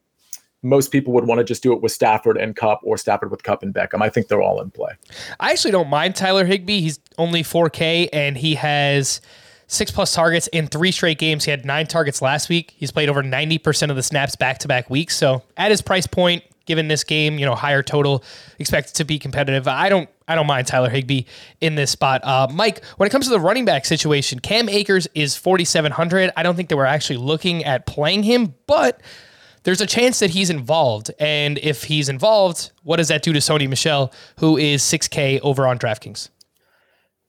most people would want to just do it with Stafford and Kupp or Stafford with Kupp and Beckham. I think they're all in play. I actually don't mind Tyler Higbee. He's only 4K and he has six plus targets in three straight games. He had nine targets last week. He's played over 90% of the snaps back to back weeks. So at his price point, given this game, you know, higher total, expected to be competitive. I don't I don't mind Tyler Higbee in this spot. Uh, Mike, when it comes to the running back situation, Cam Akers is 4,700. I don't think they we're actually looking at playing him, but there's a chance that he's involved. And if he's involved, what does that do to Sony Michel, who is 6K over on DraftKings?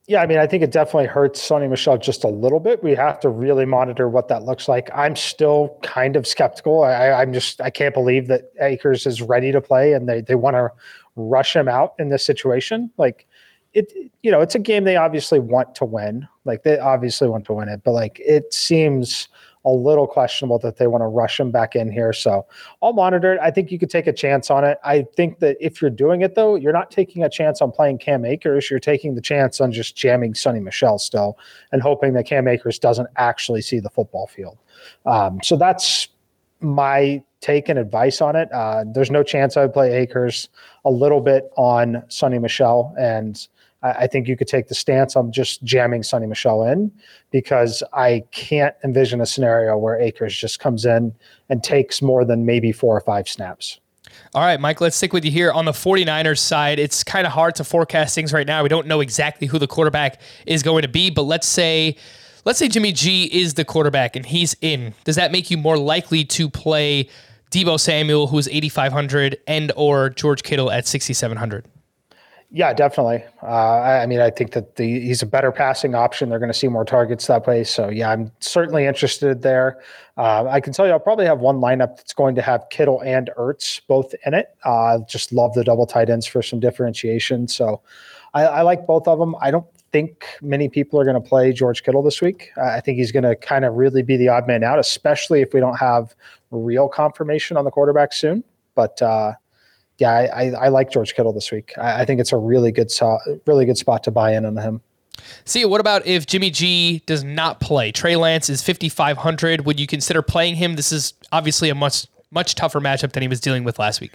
Yeah, I mean, I think it definitely hurts Sony Michel just a little bit. We have to really monitor what that looks like. I'm still kind of skeptical. I, I'm just, I can't believe that Akers is ready to play and they, they want to rush him out in this situation. Like, it, you know, it's a game they obviously want to win. Like, they obviously want to win it, but like, it seems a little questionable that they want to rush him back in here. So I'll monitor it. I think you could take a chance on it. I think that if you're doing it though, you're not taking a chance on playing Cam Akers. You're taking the chance on just jamming Sony Michel still and hoping that Cam Akers doesn't actually see the football field. Um, so that's my take and advice on it. Uh, there's no chance I would play Akers a little bit on Sony Michel and I think you could take the stance on just jamming Sony Michel in because I can't envision a scenario where Akers just comes in and takes more than maybe four or five snaps. All right, Mike, let's stick with you here on the 49ers side. It's kind of hard to forecast things right now. We don't know exactly who the quarterback is going to be, but let's say let's say Jimmy G is the quarterback and he's in. Does that make you more likely to play Deebo Samuel who's 8500 and or George Kittle at 6700? Yeah, definitely. Uh, I, mean, I think that the, he's a better passing option. They're going to see more targets that way. So, yeah, I'm certainly interested there. Uh, I can tell you, I'll probably have one lineup that's going to have Kittle and Ertz both in it. Uh, just love the double tight ends for some differentiation. So, I, I like both of them. I don't think many people are going to play George Kittle this week. I think he's going to kind of really be the odd man out, especially if we don't have real confirmation on the quarterback soon. But uh, yeah, I, I, I, like George Kittle this week. I, I think it's a really good, so, really good spot to buy in on him. See, what about if Jimmy G does not play? Trey Lance is 5,500. Would you consider playing him? This is obviously a much, much tougher matchup than he was dealing with last week.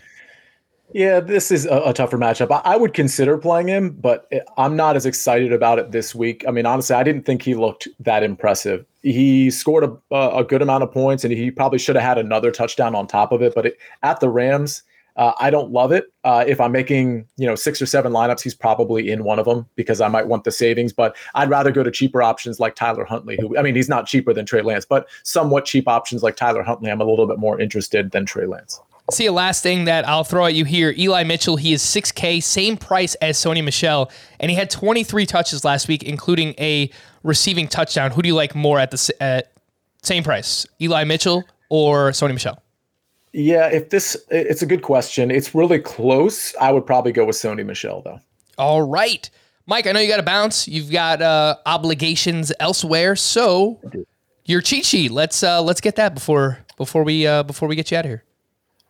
Yeah, this is a, a tougher matchup. I, I, would consider playing him, but I'm not as excited about it this week. I mean, honestly, I didn't think he looked that impressive. He scored a, a good amount of points, and he probably should have had another touchdown on top of it. But it, at the Rams, uh, I don't love it. Uh, if I'm making, you know, six or seven lineups, he's probably in one of them because I might want the savings. But I'd rather go to cheaper options like Tyler Huntley, who I mean, he's not cheaper than Trey Lance, but somewhat cheap options like Tyler Huntley. I'm a little bit more interested than Trey Lance. See, a last thing that I'll throw at you here Eli Mitchell, he is 6K, same price as Sony Michel, and he had 23 touches last week, including a receiving touchdown. Who do you like more at the at same price, Eli Mitchell or Sony Michel? Yeah, if this, it's a good question. It's really close. I would probably go with Sony Michel though. All right. Mike, I know you got to bounce. You've got uh, obligations elsewhere. So your cheat sheet. Let's uh, let's get that before before we uh, before we get you out of here.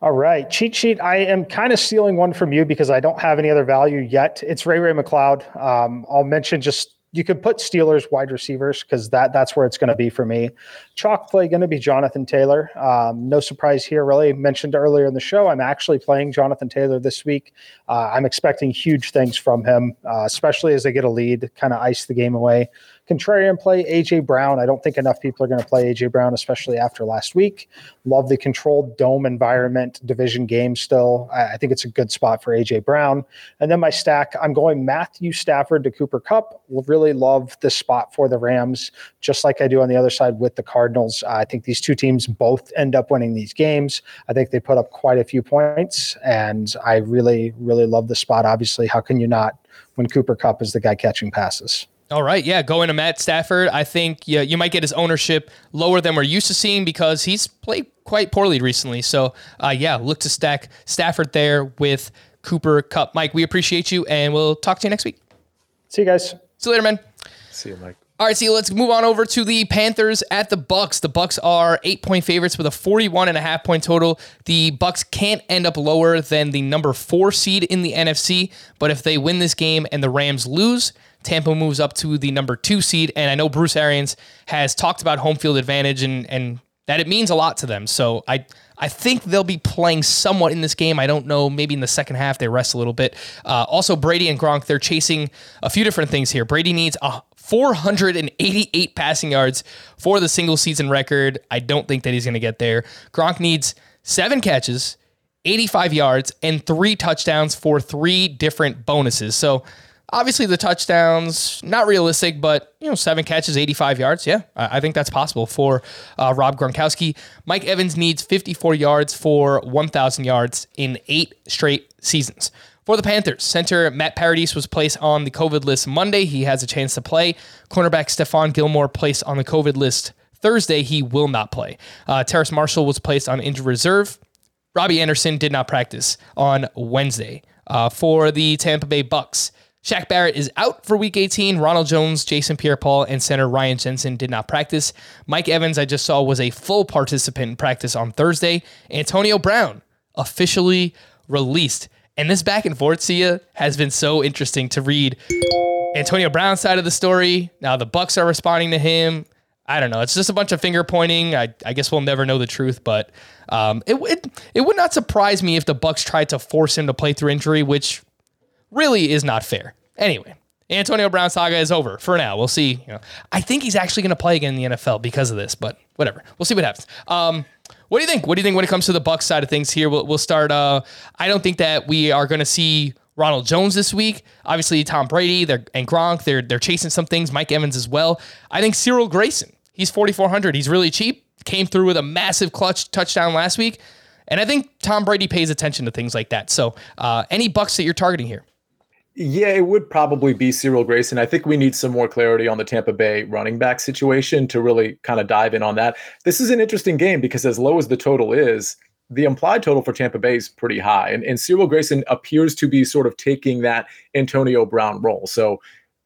All right, cheat sheet. I am kind of stealing one from you because I don't have any other value yet. It's Ray Ray McCloud. Um, I'll mention just you could put Steelers wide receivers because that that's where it's going to be for me. Chalk play going to be Jonathan Taylor. Um, no surprise here, really. Mentioned earlier in the show, I'm actually playing Jonathan Taylor this week. Uh, I'm expecting huge things from him, uh, especially as they get a lead, kind of ice the game away. Contrarian play AJ Brown. I don't think enough people are going to play AJ Brown, especially after last week. Love the controlled dome environment division game still. I, think it's a good spot for AJ Brown. And then my stack, I'm going Matthew Stafford to Cooper Kupp. Really love this spot for the Rams, just like I do on the other side with the Cardinals. I think these two teams both end up winning these games. I think they put up quite a few points, and I really, really love the spot. Obviously, how can you not when Cooper Kupp is the guy catching passes? All right, yeah, going to Matt Stafford. I think yeah, you might get his ownership lower than we're used to seeing because he's played quite poorly recently. So, uh, yeah, look to stack Stafford there with Cooper Kupp. Mike, we appreciate you, and we'll talk to you next week. See you guys. See you later, man. See you, Mike. All right, see, let's move on over to the Panthers at the Bucks. The Bucks are eight point favorites with a 41 and a half point total. The Bucks can't end up lower than the number four seed in the NFC, but if they win this game and the Rams lose, Tampa moves up to the number two seed. And I know Bruce Arians has talked about home field advantage and, and that it means a lot to them. So I I think they'll be playing somewhat in this game. I don't know. Maybe in the second half they rest a little bit. Uh, also, Brady and Gronk they're chasing a few different things here. Brady needs a 488 passing yards for the single season record. I don't think that he's going to get there. Gronk needs seven catches, 85 yards, and three touchdowns for three different bonuses. So Obviously, the touchdowns not realistic, but you know, seven catches, 85 yards. Yeah, I, think that's possible for uh, Rob Gronkowski. Mike Evans needs 54 yards for 1,000 yards in eight straight seasons. For the Panthers, center Matt Paradis was placed on the COVID list Monday. He has a chance to play. Cornerback Stephon Gilmore placed on the COVID list Thursday. He will not play. Uh, Terrace Marshall was placed on injured reserve. Robbie Anderson did not practice on Wednesday. Uh, for the Tampa Bay Bucks, Shaq Barrett is out for week 18. Ronald Jones, Jason Pierre Paul, and center Ryan Jensen did not practice. Mike Evans, I just saw, was a full participant in practice on Thursday. Antonio Brown officially released. And this back and forth, Sia, has been so interesting to read. Antonio Brown's side of the story. Now the Bucks are responding to him. I don't know. It's just a bunch of finger pointing. I, I guess we'll never know the truth, but um, it, it it would not surprise me if the Bucks tried to force him to play through injury, which really is not fair. Anyway, Antonio Brown saga is over for now. We'll see. You know, I think he's actually going to play again in the NFL because of this, but whatever. We'll see what happens. Um, what do you think? What do you think when it comes to the Bucks side of things here? We'll, we'll start. Uh, I don't think that we are going to see Ronald Jones this week. Obviously, Tom Brady and Gronk, they're they're chasing some things. Mike Evans as well. I think Cyril Grayson, he's 4,400. He's really cheap. Came through with a massive clutch touchdown last week. And I think Tom Brady pays attention to things like that. So, uh, any Bucks that you're targeting here? Yeah, it would probably be Cyril Grayson. I think we need some more clarity on the Tampa Bay running back situation to really kind of dive in on that. This is an interesting game because as low as the total is, the implied total for Tampa Bay is pretty high. And, and Cyril Grayson appears to be sort of taking that Antonio Brown role. So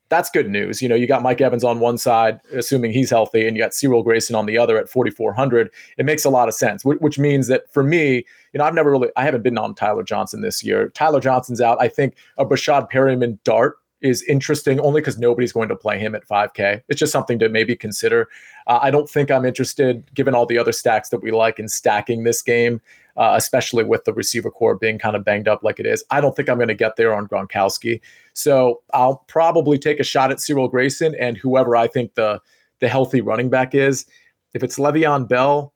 that's good news. You know, you got Mike Evans on one side, assuming he's healthy, and you got Cyril Grayson on the other at 4,400. It makes a lot of sense, which means that for me, you know, I've never really, I haven't been on Tyler Johnson this year. Tyler Johnson's out. I think a Breshad Perriman dart is interesting only because nobody's going to play him at 5K. It's just something to maybe consider. Uh, I don't think I'm interested, given all the other stacks that we like, in stacking this game. Uh, especially with the receiver corps being kind of banged up like it is. I don't think I'm going to get there on Gronkowski. So I'll probably take a shot at Cyril Grayson and whoever I think the the healthy running back is. If it's Le'Veon Bell,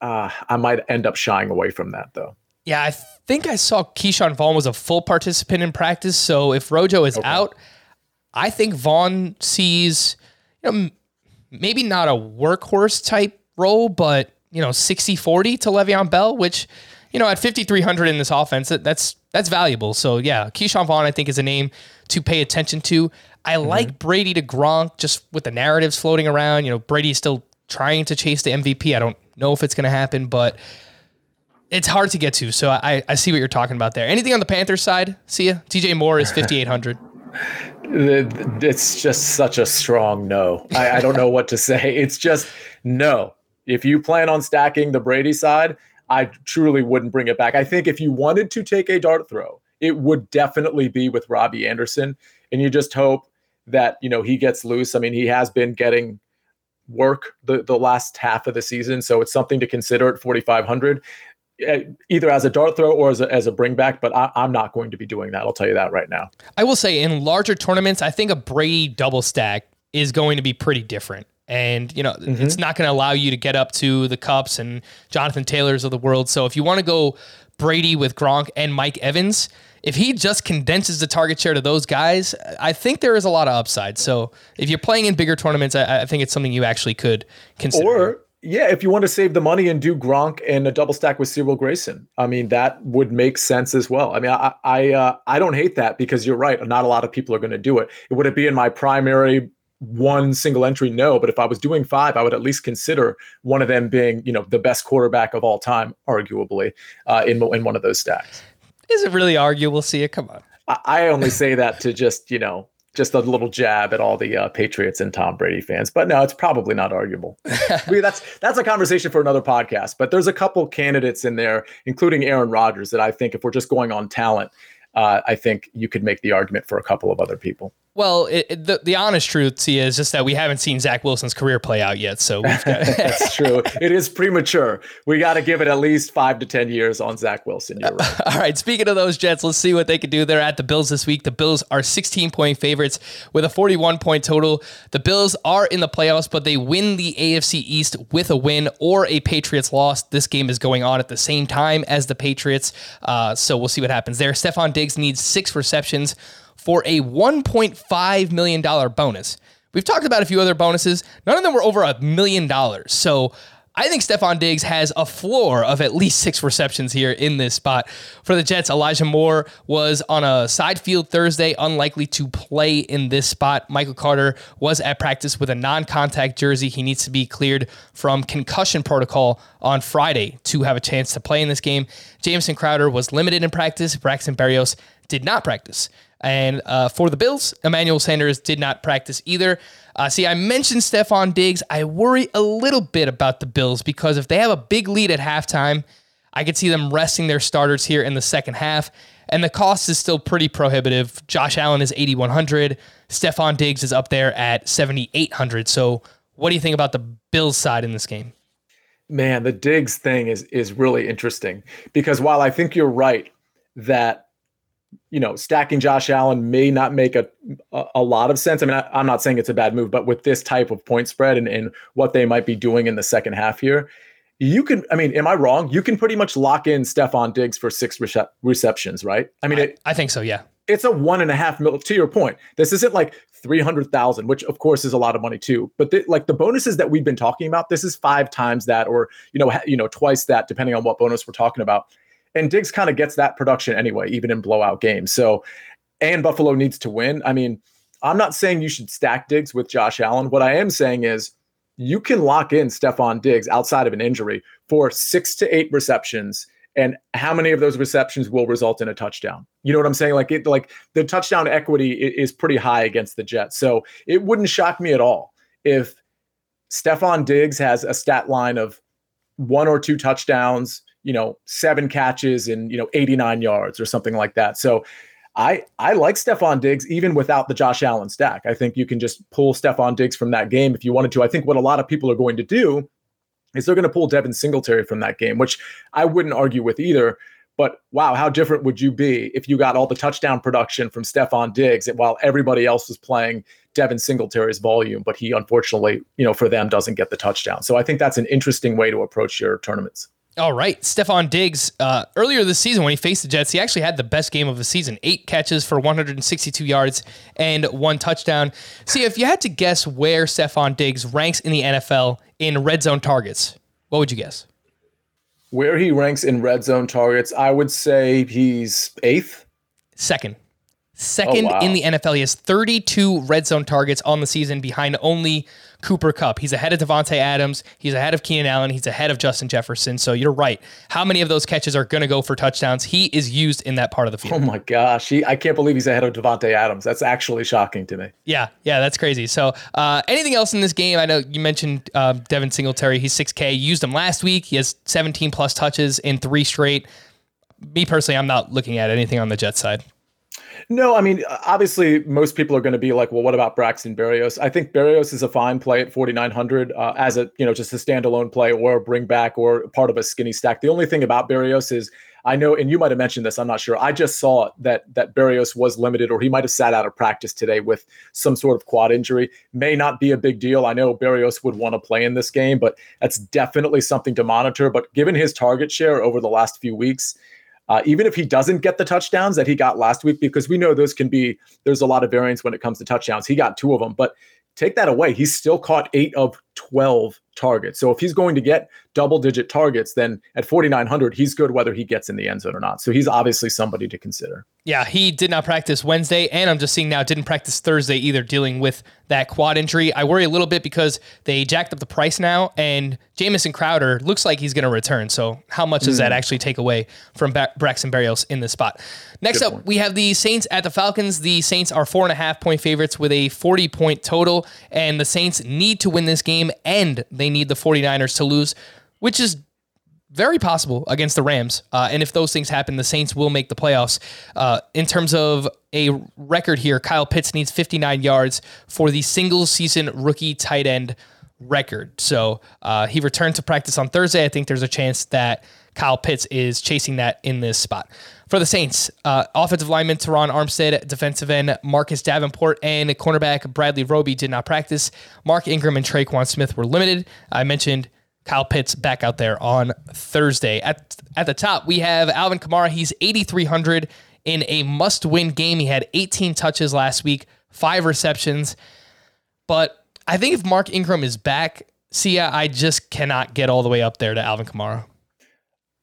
uh, I might end up shying away from that though. Yeah, I think I saw Ke'Shawn Vaughn was a full participant in practice. So if Rojo is okay. out, I think Vaughn sees, you know, maybe not a workhorse type role, but you know, 60-40 to Le'Veon Bell, which, you know, at 5,300 in this offense, that's that's valuable. So yeah, Ke'Shawn Vaughn, I think, is a name to pay attention to. I mm-hmm. like Brady to Gronk just with the narratives floating around. You know, Brady's still trying to chase the MVP. I don't know if it's going to happen, but it's hard to get to. So I, I see what you're talking about there. Anything on the Panthers side? Sia. DJ Moore is <laughs> 5,800. it's just such a strong no. I, I don't know what to say. It's just no. If you plan on stacking the Brady side, I truly wouldn't bring it back. I think if you wanted to take a dart throw, it would definitely be with Robbie Anderson. And you just hope that, you know, he gets loose. I mean, he has been getting work the, the last half of the season. So it's something to consider at 4,500, eh, either as a dart throw or as a, as a bring back. But I, I'm not going to be doing that. I'll tell you that right now. I will say in larger tournaments, I think a Brady double stack is going to be pretty different. And, you know, mm-hmm. it's not going to allow you to get up to the Kupps and Jonathan Taylors of the world. So if you want to go Brady with Gronk and Mike Evans, if he just condenses the target share to those guys, I think there is a lot of upside. So if you're playing in bigger tournaments, I, I think it's something you actually could consider. Or yeah, if you want to save the money and do Gronk and a double stack with Cyril Grayson, I mean that would make sense as well. I mean, I I uh, I don't hate that because you're right. Not a lot of people are going to do it. Would it be in my primary one single entry no but if i was doing five i would at least consider one of them being you know the best quarterback of all time arguably uh, in, in one of those stacks is it really arguable see it come on I, I only say that to just you know just a little jab at all the uh, Patriots and Tom Brady fans. But no, it's probably not arguable. <laughs> That's that's a conversation for another podcast. But there's a couple candidates in there, including Aaron Rodgers, that I think if we're just going on talent, uh, I think you could make the argument for a couple of other people. Well, it, it, the the honest truth Sia, is just that we haven't seen Zach Wilson's career play out yet. So got- <laughs> <laughs> that's true. It is premature. We got to give it at least five to ten years on Zach Wilson. You're right. <laughs> All right. Speaking of those Jets, let's see what they could do. They're at the Bills this week. The Bills are 16 point favorites with a 41 point total. The Bills are in the playoffs, but they win the AFC East with a win or a Patriots loss. This game is going on at the same time as the Patriots, uh, so we'll see what happens there. Stefon Diggs needs six receptions for a $1.5 million bonus. We've talked about a few other bonuses. None of them were over a million dollars. So I think Stefon Diggs has a floor of at least six receptions here in this spot. For the Jets, Elijah Moore was on a side field Thursday, unlikely to play in this spot. Michael Carter was at practice with a non contact jersey. He needs to be cleared from concussion protocol on Friday to have a chance to play in this game. Jamison Crowder was limited in practice. Braxton Berrios did not practice. And uh, for the Bills, Emmanuel Sanders did not practice either. Uh, see, I mentioned Stefon Diggs. I worry a little bit about the Bills because if they have a big lead at halftime, I could see them resting their starters here in the second half. And the cost is still pretty prohibitive. Josh Allen is 8,100. Stefon Diggs is up there at 7,800. So, what do you think about the Bills side in this game? Man, the Diggs thing is is really interesting because while I think you're right that you know, stacking Josh Allen may not make a a, a lot of sense. I mean, I, am not saying it's a bad move, but with this type of point spread and, and what they might be doing in the second half here, you can. I mean, am I wrong? You can pretty much lock in Stefon Diggs for six rece- receptions, right? I mean, I, it, I think so. Yeah, it's a one and a half mil. To your point, this isn't like three hundred thousand, which of course is a lot of money too. But the, like the bonuses that we've been talking about, this is five times that, or you know, you know, twice that, depending on what bonus we're talking about. And Diggs kind of gets that production anyway, even in blowout games. So, and Buffalo needs to win. I mean, I'm not saying you should stack Diggs with Josh Allen. What I am saying is you can lock in Stefon Diggs outside of an injury for six to eight receptions. And how many of those receptions will result in a touchdown? You know what I'm saying? Like it, like the touchdown equity is pretty high against the Jets. So it wouldn't shock me at all if Stefon Diggs has a stat line of one or two touchdowns, you know, seven catches and, you know, 89 yards or something like that. So I I like Stefon Diggs even without the Josh Allen stack. I think you can just pull Stefon Diggs from that game if you wanted to. I think what a lot of people are going to do is they're going to pull Devin Singletary from that game, which I wouldn't argue with either. But wow, how different would you be if you got all the touchdown production from Stefon Diggs while everybody else was playing Devin Singletary's volume, but he unfortunately, you know, for them doesn't get the touchdown. So I think that's an interesting way to approach your tournaments. All right. Stefon Diggs, uh, earlier this season when he faced the Jets, he actually had the best game of the season eight catches for 162 yards and one touchdown. See, if you had to guess where Stefon Diggs ranks in the NFL in red zone targets, what would you guess? Where he ranks in red zone targets, I would say he's eighth. Second. Second oh, wow. in the NFL. He has 32 red zone targets on the season behind only Cooper Kupp. He's ahead of Davante Adams. He's ahead of Keenan Allen. He's ahead of Justin Jefferson. So you're right. How many of those catches are going to go for touchdowns? He is used in that part of the field. Oh my gosh. He, I can't believe he's ahead of Davante Adams. That's actually shocking to me. Yeah. Yeah. That's crazy. So uh, anything else in this game? I know you mentioned uh, Devin Singletary. He's 6K. You used him last week. He has 17 plus touches in three straight. Me personally, I'm not looking at anything on the Jet side. No, I mean, obviously, most people are going to be like, well, what about Braxton Berrios? I think Berrios is a fine play at 4,900 uh, as a, you know, just a standalone play or bring back or part of a skinny stack. The only thing about Berrios is I know, and you might have mentioned this, I'm not sure. I just saw that that Berrios was limited or he might have sat out of practice today with some sort of quad injury. May not be a big deal. I know Berrios would want to play in this game, but that's definitely something to monitor. But given his target share over the last few weeks, uh, even if he doesn't get the touchdowns that he got last week, because we know those can be, there's a lot of variance when it comes to touchdowns. He got two of them, but take that away. He's still caught eight of 12 targets. So if he's going to get double digit targets, then at 4,900, he's good whether he gets in the end zone or not. So he's obviously somebody to consider. Yeah, he did not practice Wednesday, and I'm just seeing now didn't practice Thursday either, dealing with that quad injury. I worry a little bit because they jacked up the price now, and Jamison Crowder looks like he's going to return. So how much does mm. that actually take away from ba- Braxton Berrios in this spot? Next good up, point. we have the Saints at the Falcons. The Saints are four and a half point favorites with a 40 point total, and the Saints need to win this game, and they need the 49ers to lose, which is very possible against the Rams. Uh, and if those things happen, the Saints will make the playoffs. Uh, in terms of a record here, Kyle Pitts needs 59 yards for the single season rookie tight end record. So uh, he returned to practice on Thursday. I think there's a chance that Kyle Pitts is chasing that in this spot. For the Saints, uh, offensive lineman Terron Armstead, defensive end Marcus Davenport, and cornerback Bradley Roby did not practice. Mark Ingram and Tre'Quan Smith were limited. I mentioned Kyle Pitts back out there on Thursday. At at the top, we have Alvin Kamara. He's 8,300 in a must-win game. He had 18 touches last week, five receptions. But I think if Mark Ingram is back, see, I just cannot get all the way up there to Alvin Kamara.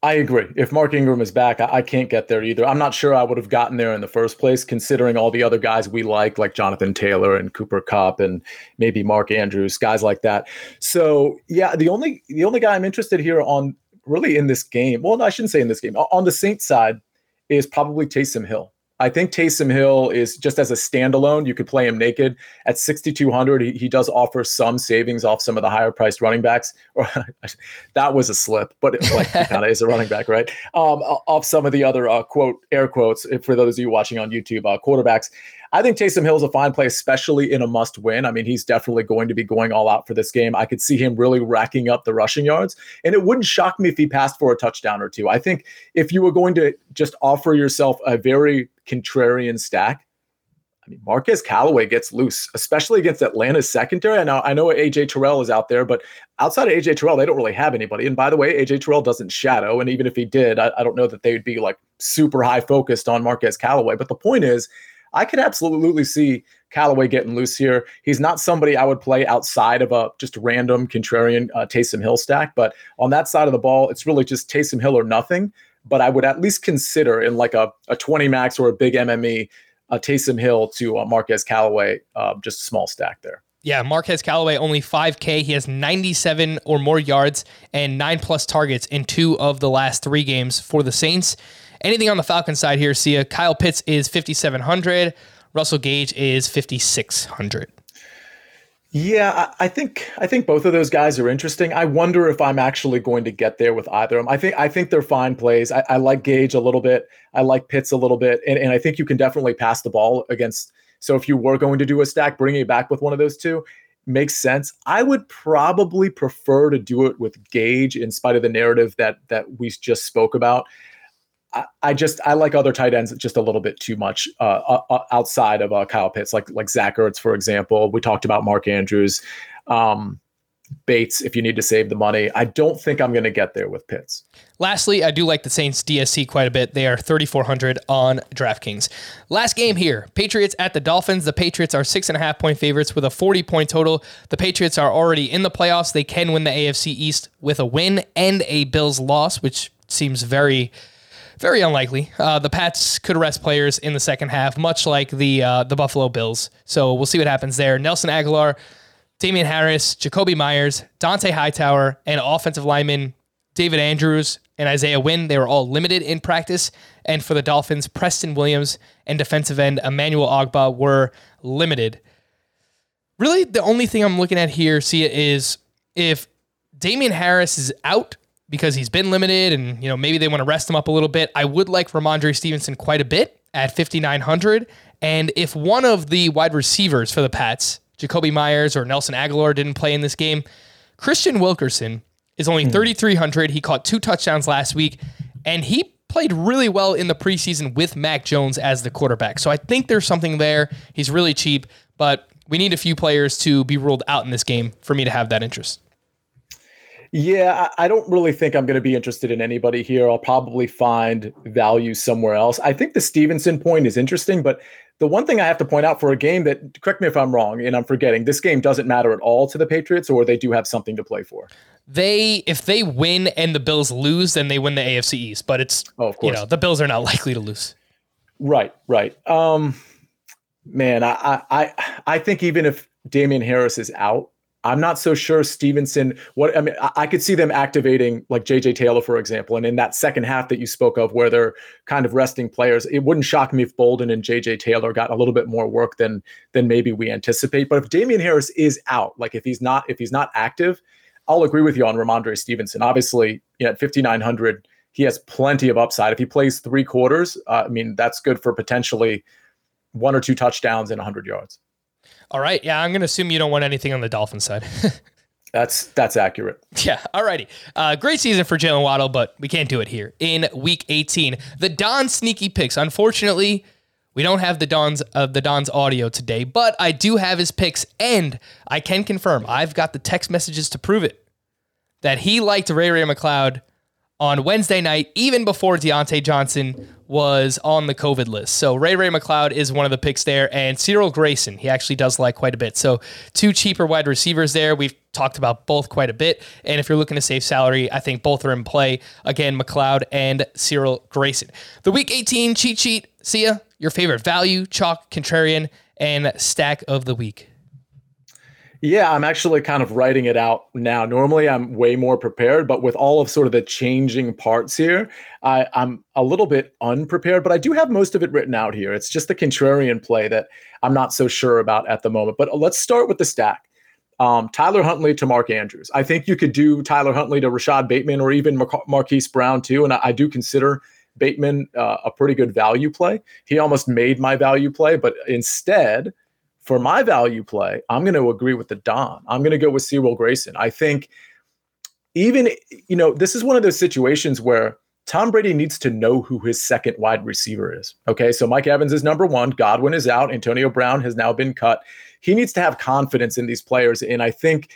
I agree. If Mark Ingram is back, I, I, can't get there either. I'm not sure I would have gotten there in the first place, considering all the other guys we like, like Jonathan Taylor and Cooper Kupp and maybe Mark Andrews, guys like that. So yeah, the only the only guy I'm interested here on really in this game, well, no, I shouldn't say in this game, on the Saints side is probably Taysom Hill. I think Taysom Hill is just as a standalone. You could play him naked at 6,200. He, he does offer some savings off some of the higher priced running backs. Or <laughs> that was a slip, but it, like, kind of is a running back, right? Um, off some of the other uh, quote air quotes for those of you watching on YouTube uh, quarterbacks. I think Taysom Hill is a fine play, especially in a must win. I mean, he's definitely going to be going all out for this game. I could see him really racking up the rushing yards, and it wouldn't shock me if he passed for a touchdown or two. I think if you were going to just offer yourself a very contrarian stack, I mean, Marquez Callaway gets loose, especially against Atlanta's secondary. I know, I know AJ Terrell is out there, but outside of AJ Terrell, they don't really have anybody. And by the way, AJ Terrell doesn't shadow. And even if he did, I, I don't know that they would be like super high focused on Marquez Callaway. But the point is, I could absolutely see Callaway getting loose here. He's not somebody I would play outside of a just random contrarian uh, Taysom Hill stack, but on that side of the ball, it's really just Taysom Hill or nothing. But I would at least consider in like a, a 20 max or a big MME, a Taysom Hill to uh, Marquez Callaway, uh, just a small stack there. Yeah, Marquez Callaway only 5K. He has 97 or more yards and nine plus targets in two of the last three games for the Saints. Anything on the Falcons side here, Sia? Kyle Pitts is 5,700. Russell Gage is 5,600. Yeah, I, think I think both of those guys are interesting. I wonder if I'm actually going to get there with either of them. I think I think they're fine plays. I, I like Gage a little bit. I like Pitts a little bit, and, and I think you can definitely pass the ball against. So if you were going to do a stack, bringing it back with one of those two, makes sense. I would probably prefer to do it with Gage in spite of the narrative that that we just spoke about. I, just I like other tight ends just a little bit too much uh, uh, uh, outside of uh, Kyle Pitts, like like Zach Ertz, for example. We talked about Mark Andrews. Um, Bates if you need to save the money. I don't think I'm going to get there with Pitts. Lastly, I do like the Saints DST quite a bit. They are 3,400 on DraftKings. Last game here Patriots at the Dolphins. The Patriots are six and a half point favorites with a 40 point total. The Patriots are already in the playoffs. They can win the AFC East with a win and a Bills loss, which seems very. Very unlikely. Uh, the Pats could rest players in the second half, much like the uh, the Buffalo Bills. So we'll see what happens there. Nelson Agholor, Damien Harris, Jakobi Meyers, Dont'a Hightower, and offensive lineman David Andrews and Isaiah Wynn. They were all limited in practice. And for the Dolphins, Preston Williams and defensive end Emmanuel Ogbah were limited. Really, the only thing I'm looking at here, see, is if Damien Harris is out because he's been limited and you know maybe they want to rest him up a little bit. I would like Rhamondre Stevenson quite a bit at 5900 and if one of the wide receivers for the Pats Jakobi Meyers or Nelson Agholor didn't play in this game. Kristian Wilkerson is only hmm. 3,300. He caught two touchdowns last week, and he played really well in the preseason with Mac Jones as the quarterback. So I think there's something there. He's really cheap, but we need a few players to be ruled out in this game for me to have that interest. Yeah, I don't really think I'm going to be interested in anybody here. I'll probably find value somewhere else. I think the Stevenson point is interesting, but the one thing I have to point out for a game that, correct me if I'm wrong, and I'm forgetting, this game doesn't matter at all to the Patriots, or they do have something to play for. They, if they win and the Bills lose, then they win the AFC East. But it's, oh, of course. you know, the Bills are not <laughs> likely to lose. Right, right. Um, man, I, I, I think even if Damien Harris is out, I'm not so sure Stevenson. What I mean, I could see them activating like JJ Taylor, for example, and in that second half that you spoke of, where they're kind of resting players. It wouldn't shock me if Bolden and JJ Taylor got a little bit more work than than maybe we anticipate. But if Damien Harris is out, like if he's not if he's not active, I'll agree with you on Rhamondre Stevenson. Obviously, you know, at 5900, he has plenty of upside. If he plays three quarters, uh, I mean, that's good for potentially one or two touchdowns and 100 yards. All right. Yeah, I'm going to assume you don't want anything on the Dolphins side. <laughs> That's that's accurate. Yeah. Alrighty. Uh, great season for Jaylen Waddle, but we can't do it here in Week 18. The Don sneaky picks. Unfortunately, we don't have the Don's uh, the Don's audio today, but I do have his picks, and I can confirm I've got the text messages to prove it that he liked Ray Ray McCloud on Wednesday night, even before Diontae Johnson was on the COVID list. So Ray Ray McCloud is one of the picks there, and Cyril Grayson, he actually does like quite a bit. So two cheaper wide receivers there. We've talked about both quite a bit. And if you're looking to save salary, I think both are in play. Again, McCloud and Cyril Grayson. The week 18 cheat sheet. See ya. Your favorite value, chalk, contrarian, and stack of the week. Yeah, I'm actually kind of writing it out now. Normally, I'm way more prepared, but with all of sort of the changing parts here, I, am a little bit unprepared. But I do have most of it written out here. It's just the contrarian play that I'm not so sure about at the moment. But let's start with the stack. Um, Tyler Huntley to Mark Andrews. I think you could do Tyler Huntley to Rashod Bateman or even Mar- Marquise Brown too. And I, I do consider Bateman uh, a pretty good value play. He almost made my value play, but instead for my value play, I'm going to agree with the Don. I'm going to go with Cyril Grayson. I think even, you know, this is one of those situations where Tom Brady needs to know who his second wide receiver is. Okay. So Mike Evans is number one. Godwin is out. Antonio Brown has now been cut. He needs to have confidence in these players. And I think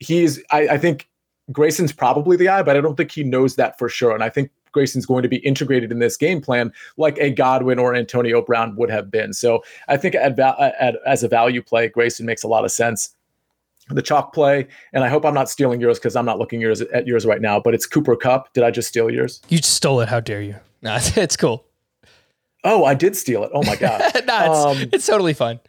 he's, I, I think Grayson's probably the guy, but I don't think he knows that for sure. And I think Grayson's going to be integrated in this game plan like a Godwin or Antonio Brown would have been. So I think at, at, as a value play, Grayson makes a lot of sense. The chalk play, and I hope I'm not stealing yours because I'm not looking yours at yours right now. But it's Cooper Kupp. Did I just steal yours? You stole it. How dare you? <laughs> No, it's, cool. Oh, I did steal it. Oh my <laughs> god. no, it's, um, it's totally fine.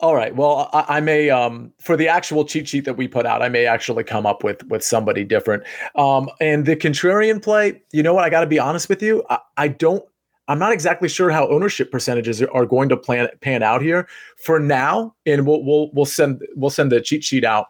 All right. Well, I, I, may um, for the actual cheat sheet that we put out, I may actually come up with with somebody different. Um, and the contrarian play, you know what? I got to be honest with you. I, I, don't. I'm not exactly sure how ownership percentages are going to plan pan out here for now. And we'll we'll we'll send we'll send the cheat sheet out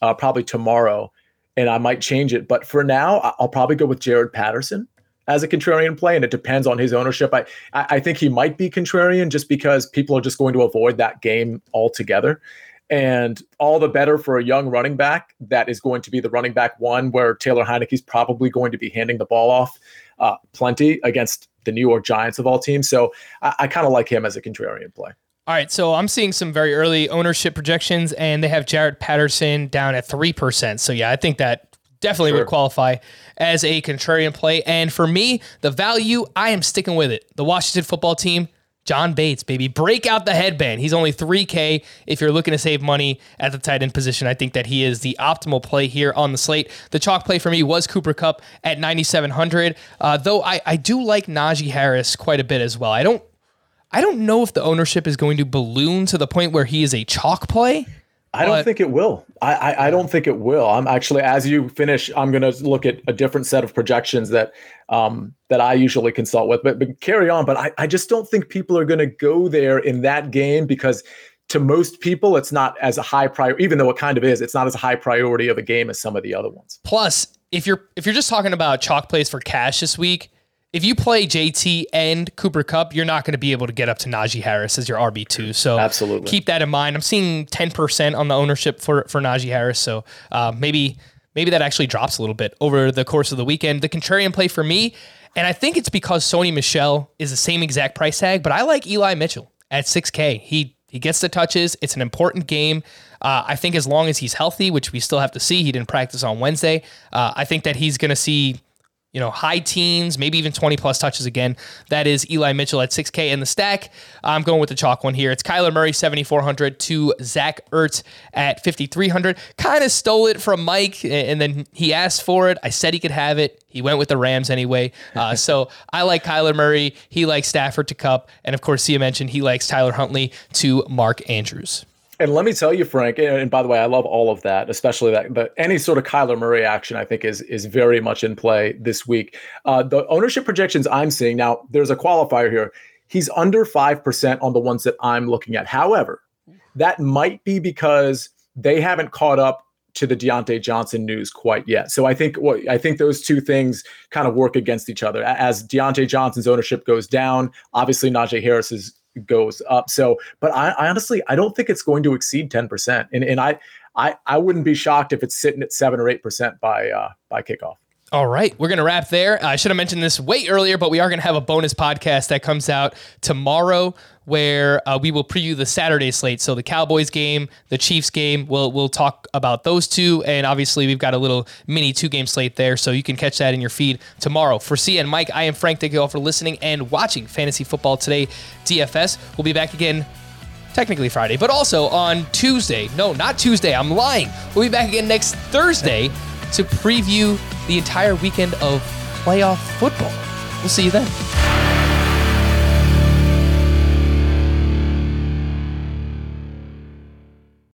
uh, probably tomorrow, and I might change it. But for now, I'll probably go with Jaret Patterson as a contrarian play, and it depends on his ownership. I, I think he might be contrarian just because people are just going to avoid that game altogether. And all the better for a young running back that is going to be the running back one, where Taylor Heinicke's probably going to be handing the ball off uh, plenty against the New York Giants of all teams. So I, I kind of like him as a contrarian play. All right, so I'm seeing some very early ownership projections, and they have Jaret Patterson down at 3%. So, yeah, I think that definitely sure. would qualify as a contrarian play. And for me, the value, I am sticking with it. The Washington football team, John Bates, baby. Break out the headband. He's only 3K. If you're looking to save money at the tight end position, I think that he is the optimal play here on the slate. The chalk play for me was Cooper Kupp at 9,700, uh, though I, I do like Najee Harris quite a bit as well. I don't I don't know if the ownership is going to balloon to the point where he is a chalk play. I don't think it will. I, I, I, don't think it will. I'm actually as you finish, I'm going to look at a different set of projections that um, that I usually consult with. But, but carry on. But I, I just don't think people are going to go there in that game because to most people, it's not as a high priority. Even though it kind of is, it's not as a high priority of a game as some of the other ones. Plus, if you're if you're just talking about chalk plays for cash this week, if you play JT and Cooper Kupp, you're not going to be able to get up to Najee Harris as your RB two. So absolutely keep that in mind. I'm seeing 10 percent on the ownership for for Najee Harris. So uh, maybe maybe that actually drops a little bit over the course of the weekend. The contrarian play for me, and I think it's because Sony Michel is the same exact price tag, but I like Eli Mitchell at 6K. He he gets the touches. It's an important game. Uh, I think as long as he's healthy, which we still have to see, he didn't practice on Wednesday. Uh, I think that he's going to see you know, high teens, maybe even 20 plus touches again. That is Eli Mitchell at 6K in the stack. I'm going with the chalk one here. It's Kyler Murray, 7,400 to Zach Ertz at 5,300. Kind of stole it from Mike, and then he asked for it. I said he could have it. He went with the Rams anyway. Uh, <laughs> so I like Kyler Murray. He likes Stafford to Kupp. And of course, Sia mentioned he likes Tyler Huntley to Mark Andrews. And let me tell you, Frank, and by the way, I love all of that, especially that but any sort of Kyler Murray action, I think is is very much in play this week. Uh, the ownership projections I'm seeing now, there's a qualifier here. He's under five percent on the ones that I'm looking at. However, that might be because they haven't caught up to the Diontae Johnson news quite yet. So I think what I think those two things kind of work against each other. As Diontae Johnson's ownership goes down, obviously Najee Harris's goes up. So, but I, I honestly I don't think it's going to exceed ten percent, and and I I I wouldn't be shocked if it's sitting at seven or eight percent by uh, by kickoff. All right, we're going to wrap there. I should have mentioned this way earlier, but we are going to have a bonus podcast that comes out tomorrow where uh, we will preview the Saturday slate. So the Cowboys game, the Chiefs game, we'll we'll talk about those two, and obviously we've got a little mini two game slate there, so you can catch that in your feed tomorrow. For C and Mike, I am Frank. Thank you all for listening and watching Fantasy Football Today DFS. We'll be back again technically Friday, but also on Tuesday. No, not Tuesday. I'm lying. We'll be back again next Thursday to preview the entire weekend of playoff football. We'll see you then.